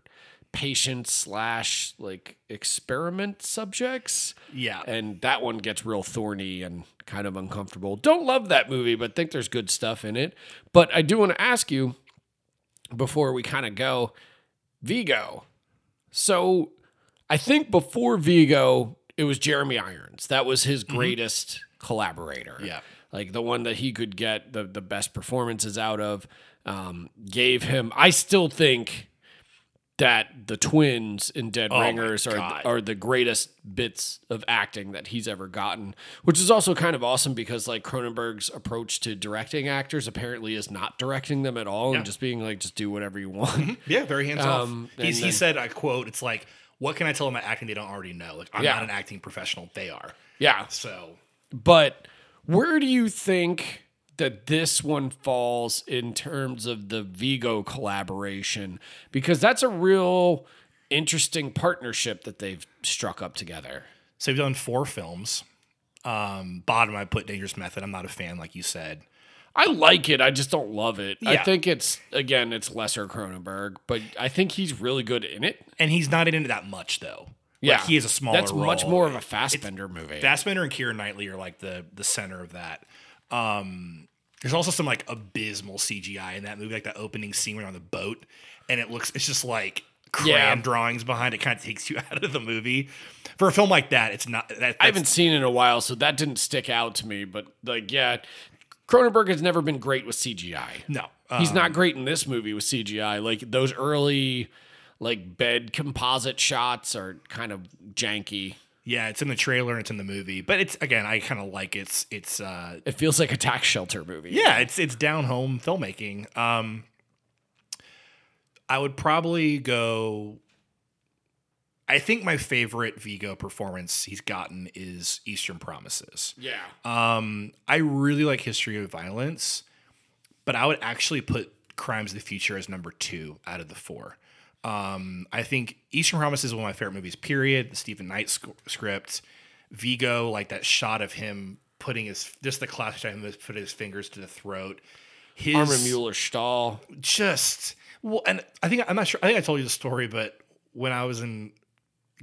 patients slash like experiment subjects Yeah. and that one gets real thorny and kind of uncomfortable. Don't love that movie, but think there's good stuff in it. But I do want to ask you before we kind of go, Viggo. So I think before Viggo, it was Jeremy Irons. That was his greatest collaborator. Yeah. Like the one that he could get the, the best performances out of. Um, gave him, I still think that the twins in Dead Oh Ringers are are the greatest bits of acting that he's ever gotten, which is also kind of awesome because like Cronenberg's approach to directing actors apparently is not directing them at all and just being like just do whatever you want. Yeah, very hands off. Um, and he said, I quote, it's like, what can I tell them about acting they don't already know? Like, I'm Yeah. not an acting professional. They are. yeah. So But where do you think that this one falls in terms of the Viggo collaboration? Because that's a real interesting partnership that they've struck up together. So we've done four films. Um, bottom, I put Dangerous Method. I'm not a fan, like you said. I like it. I just don't love it. I think it's again, it's lesser Cronenberg, but I think he's really good in it. And he's not in it that much, though. Yeah, Like, he is a smaller That's much more of a Fassbender movie. Fassbender and Keira Knightley are like the the center of that. Um, there's also some like abysmal CGI in that movie, like that opening scene when on the boat, and it looks it's just like crayon Yeah. drawings behind it. Kind of takes you [laughs] out of the movie. For a film like that, it's not. That, I haven't seen it in a while, so that didn't stick out to me. But like, yeah, Cronenberg has never been great with CGI. no. He's um, not great in this movie with CGI. Like those early, like bed composite shots are kind of janky. Yeah, it's in the trailer and it's in the movie, but it's again, I kind of like it's it's uh It feels like a tax shelter movie. yeah, it's it's down home filmmaking. Um I would probably go I think my favorite Viggo performance he's gotten is Eastern Promises. Yeah. Um, I really like History of Violence, but I would actually put Crimes of the Future as number two out of the four. Um, I think Eastern Promises is one of my favorite movies. Period. The Stephen Knight sc- script, Viggo, like that shot of him putting his just the classic shot of him put his fingers to the throat. His Armin Mueller Stahl. just well, and I think I'm not sure. I think I told you the story, but when I was in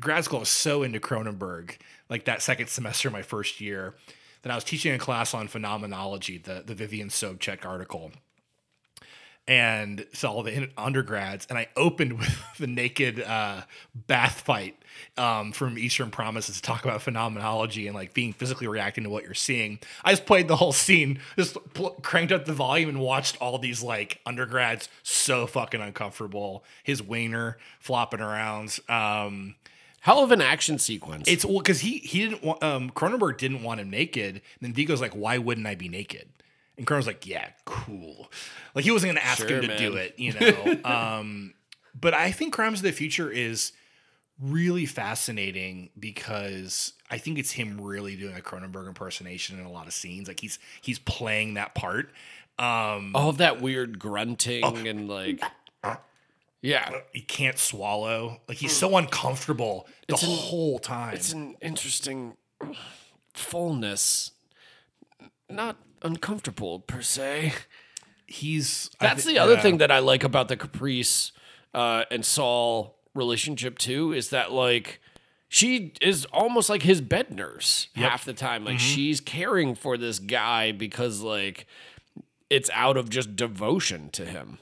grad school, I was so into Cronenberg, like that second semester of my first year, that I was teaching a class on phenomenology, the the Vivian Sobchack article, and saw all the undergrads, and I opened [laughs] with the naked uh, bath fight um, from Eastern Promises to talk about phenomenology and like being physically reacting to what you're seeing. I just played the whole scene, just pl- cranked up the volume and watched all these like undergrads so fucking uncomfortable. His wiener flopping around. Um, Hell of an action sequence. it's well because he he didn't want um Cronenberg didn't want him naked. And then Viggo's like, why wouldn't I be naked? And Cronenberg's like, yeah, cool. Like he wasn't gonna ask Sure, him to do it, you [laughs] know. um, but I think Crimes of the Future is really fascinating because I think it's him really doing a Cronenberg impersonation in a lot of scenes. Like he's he's playing that part. Um, all of that weird grunting and like yeah. Uh, he can't swallow. Like he's mm. so uncomfortable the It's an- whole time. it's an interesting fullness. Not uncomfortable per se. He's that's thi- the other yeah. thing that i like about the caprice uh, and saul relationship too is that like she is almost like his bed nurse half the time. Like mm-hmm. she's caring for this guy because like it's out of just devotion to him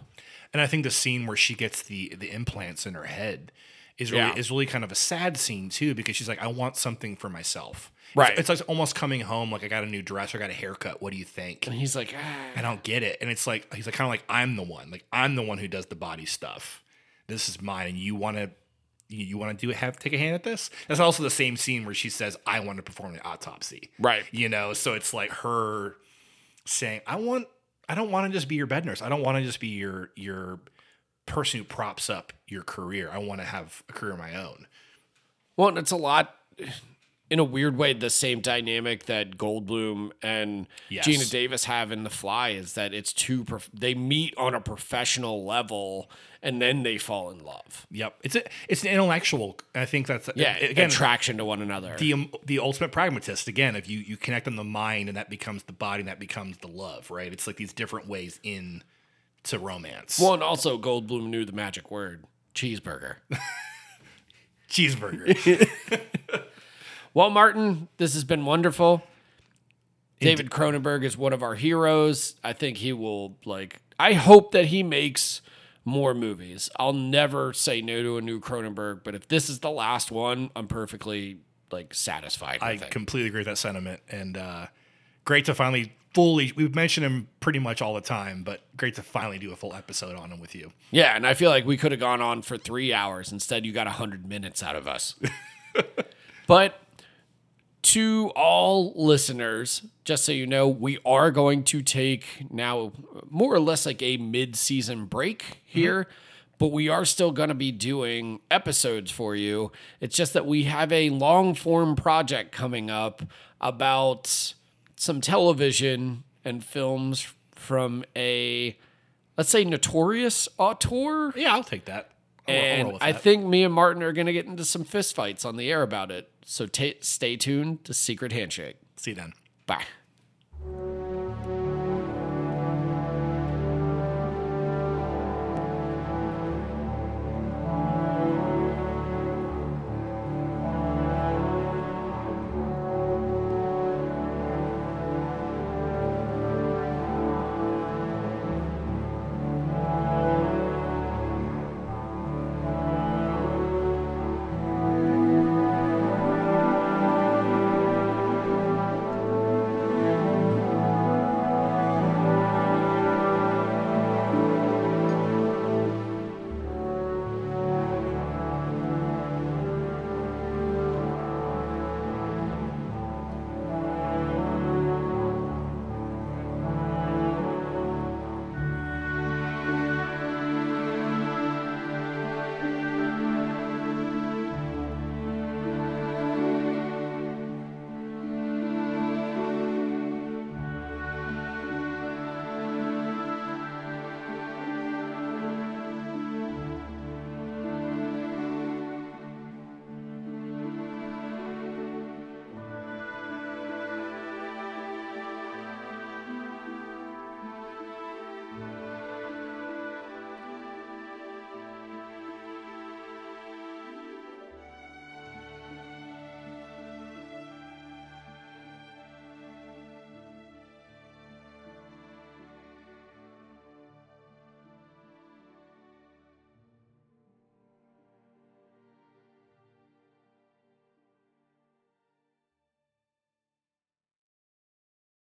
And I think the scene where she gets the the implants in her head is really Yeah. is really kind of a sad scene too because she's like, I want something for myself. Right. It's, like almost coming home like I got a new dress or I got a haircut. What do you think? and he's like ah. I don't get it. And it's like he's like kind of like I'm the one. Like I'm the one who does the body stuff. This is mine, and you want to. You, you want to do? Have take a hand at this. That's also the same scene where she says, "I want to perform the autopsy." Right. You know, so it's like her saying, "I want. I don't want to just be your bed nurse. I don't want to just be your your person who props up your career. I want to have a career of my own." Well, and it's a lot, in a weird way, the same dynamic that Goldblum and Yes. Geena Davis have in The Fly is that it's two, prof- they meet on a professional level and then they fall in love. Yep. It's a it's an intellectual. I think that's Yeah, again attraction to one another. the um, the ultimate pragmatist again if you you connect on the mind and that becomes the body and that becomes the love right it's like these different ways in to romance well, and also Goldblum knew the magic word cheeseburger. [laughs] cheeseburger [laughs] well, Martin, this has been wonderful. David Cronenberg is one of our heroes. I think he will like. I hope that he makes more movies. I'll never say no to a new Cronenberg, but if this is the last one, I'm perfectly like satisfied i completely agree with that sentiment and uh great to finally fully we've mentioned him pretty much all the time but great to finally do a full episode on him with you Yeah, and I feel like we could have gone on for three hours. Instead, you got hundred minutes out of us. [laughs] but to all listeners, just so you know, we are going to take now more or less like a mid-season break here. But we are still going to be doing episodes for you. It's just that we have a long form project coming up about some television and films from a let's say notorious auteur. yeah i'll take that and I think me and Martin are going to get into some fistfights on the air about it. So t- stay tuned to Secret Handshake. See you then. Bye.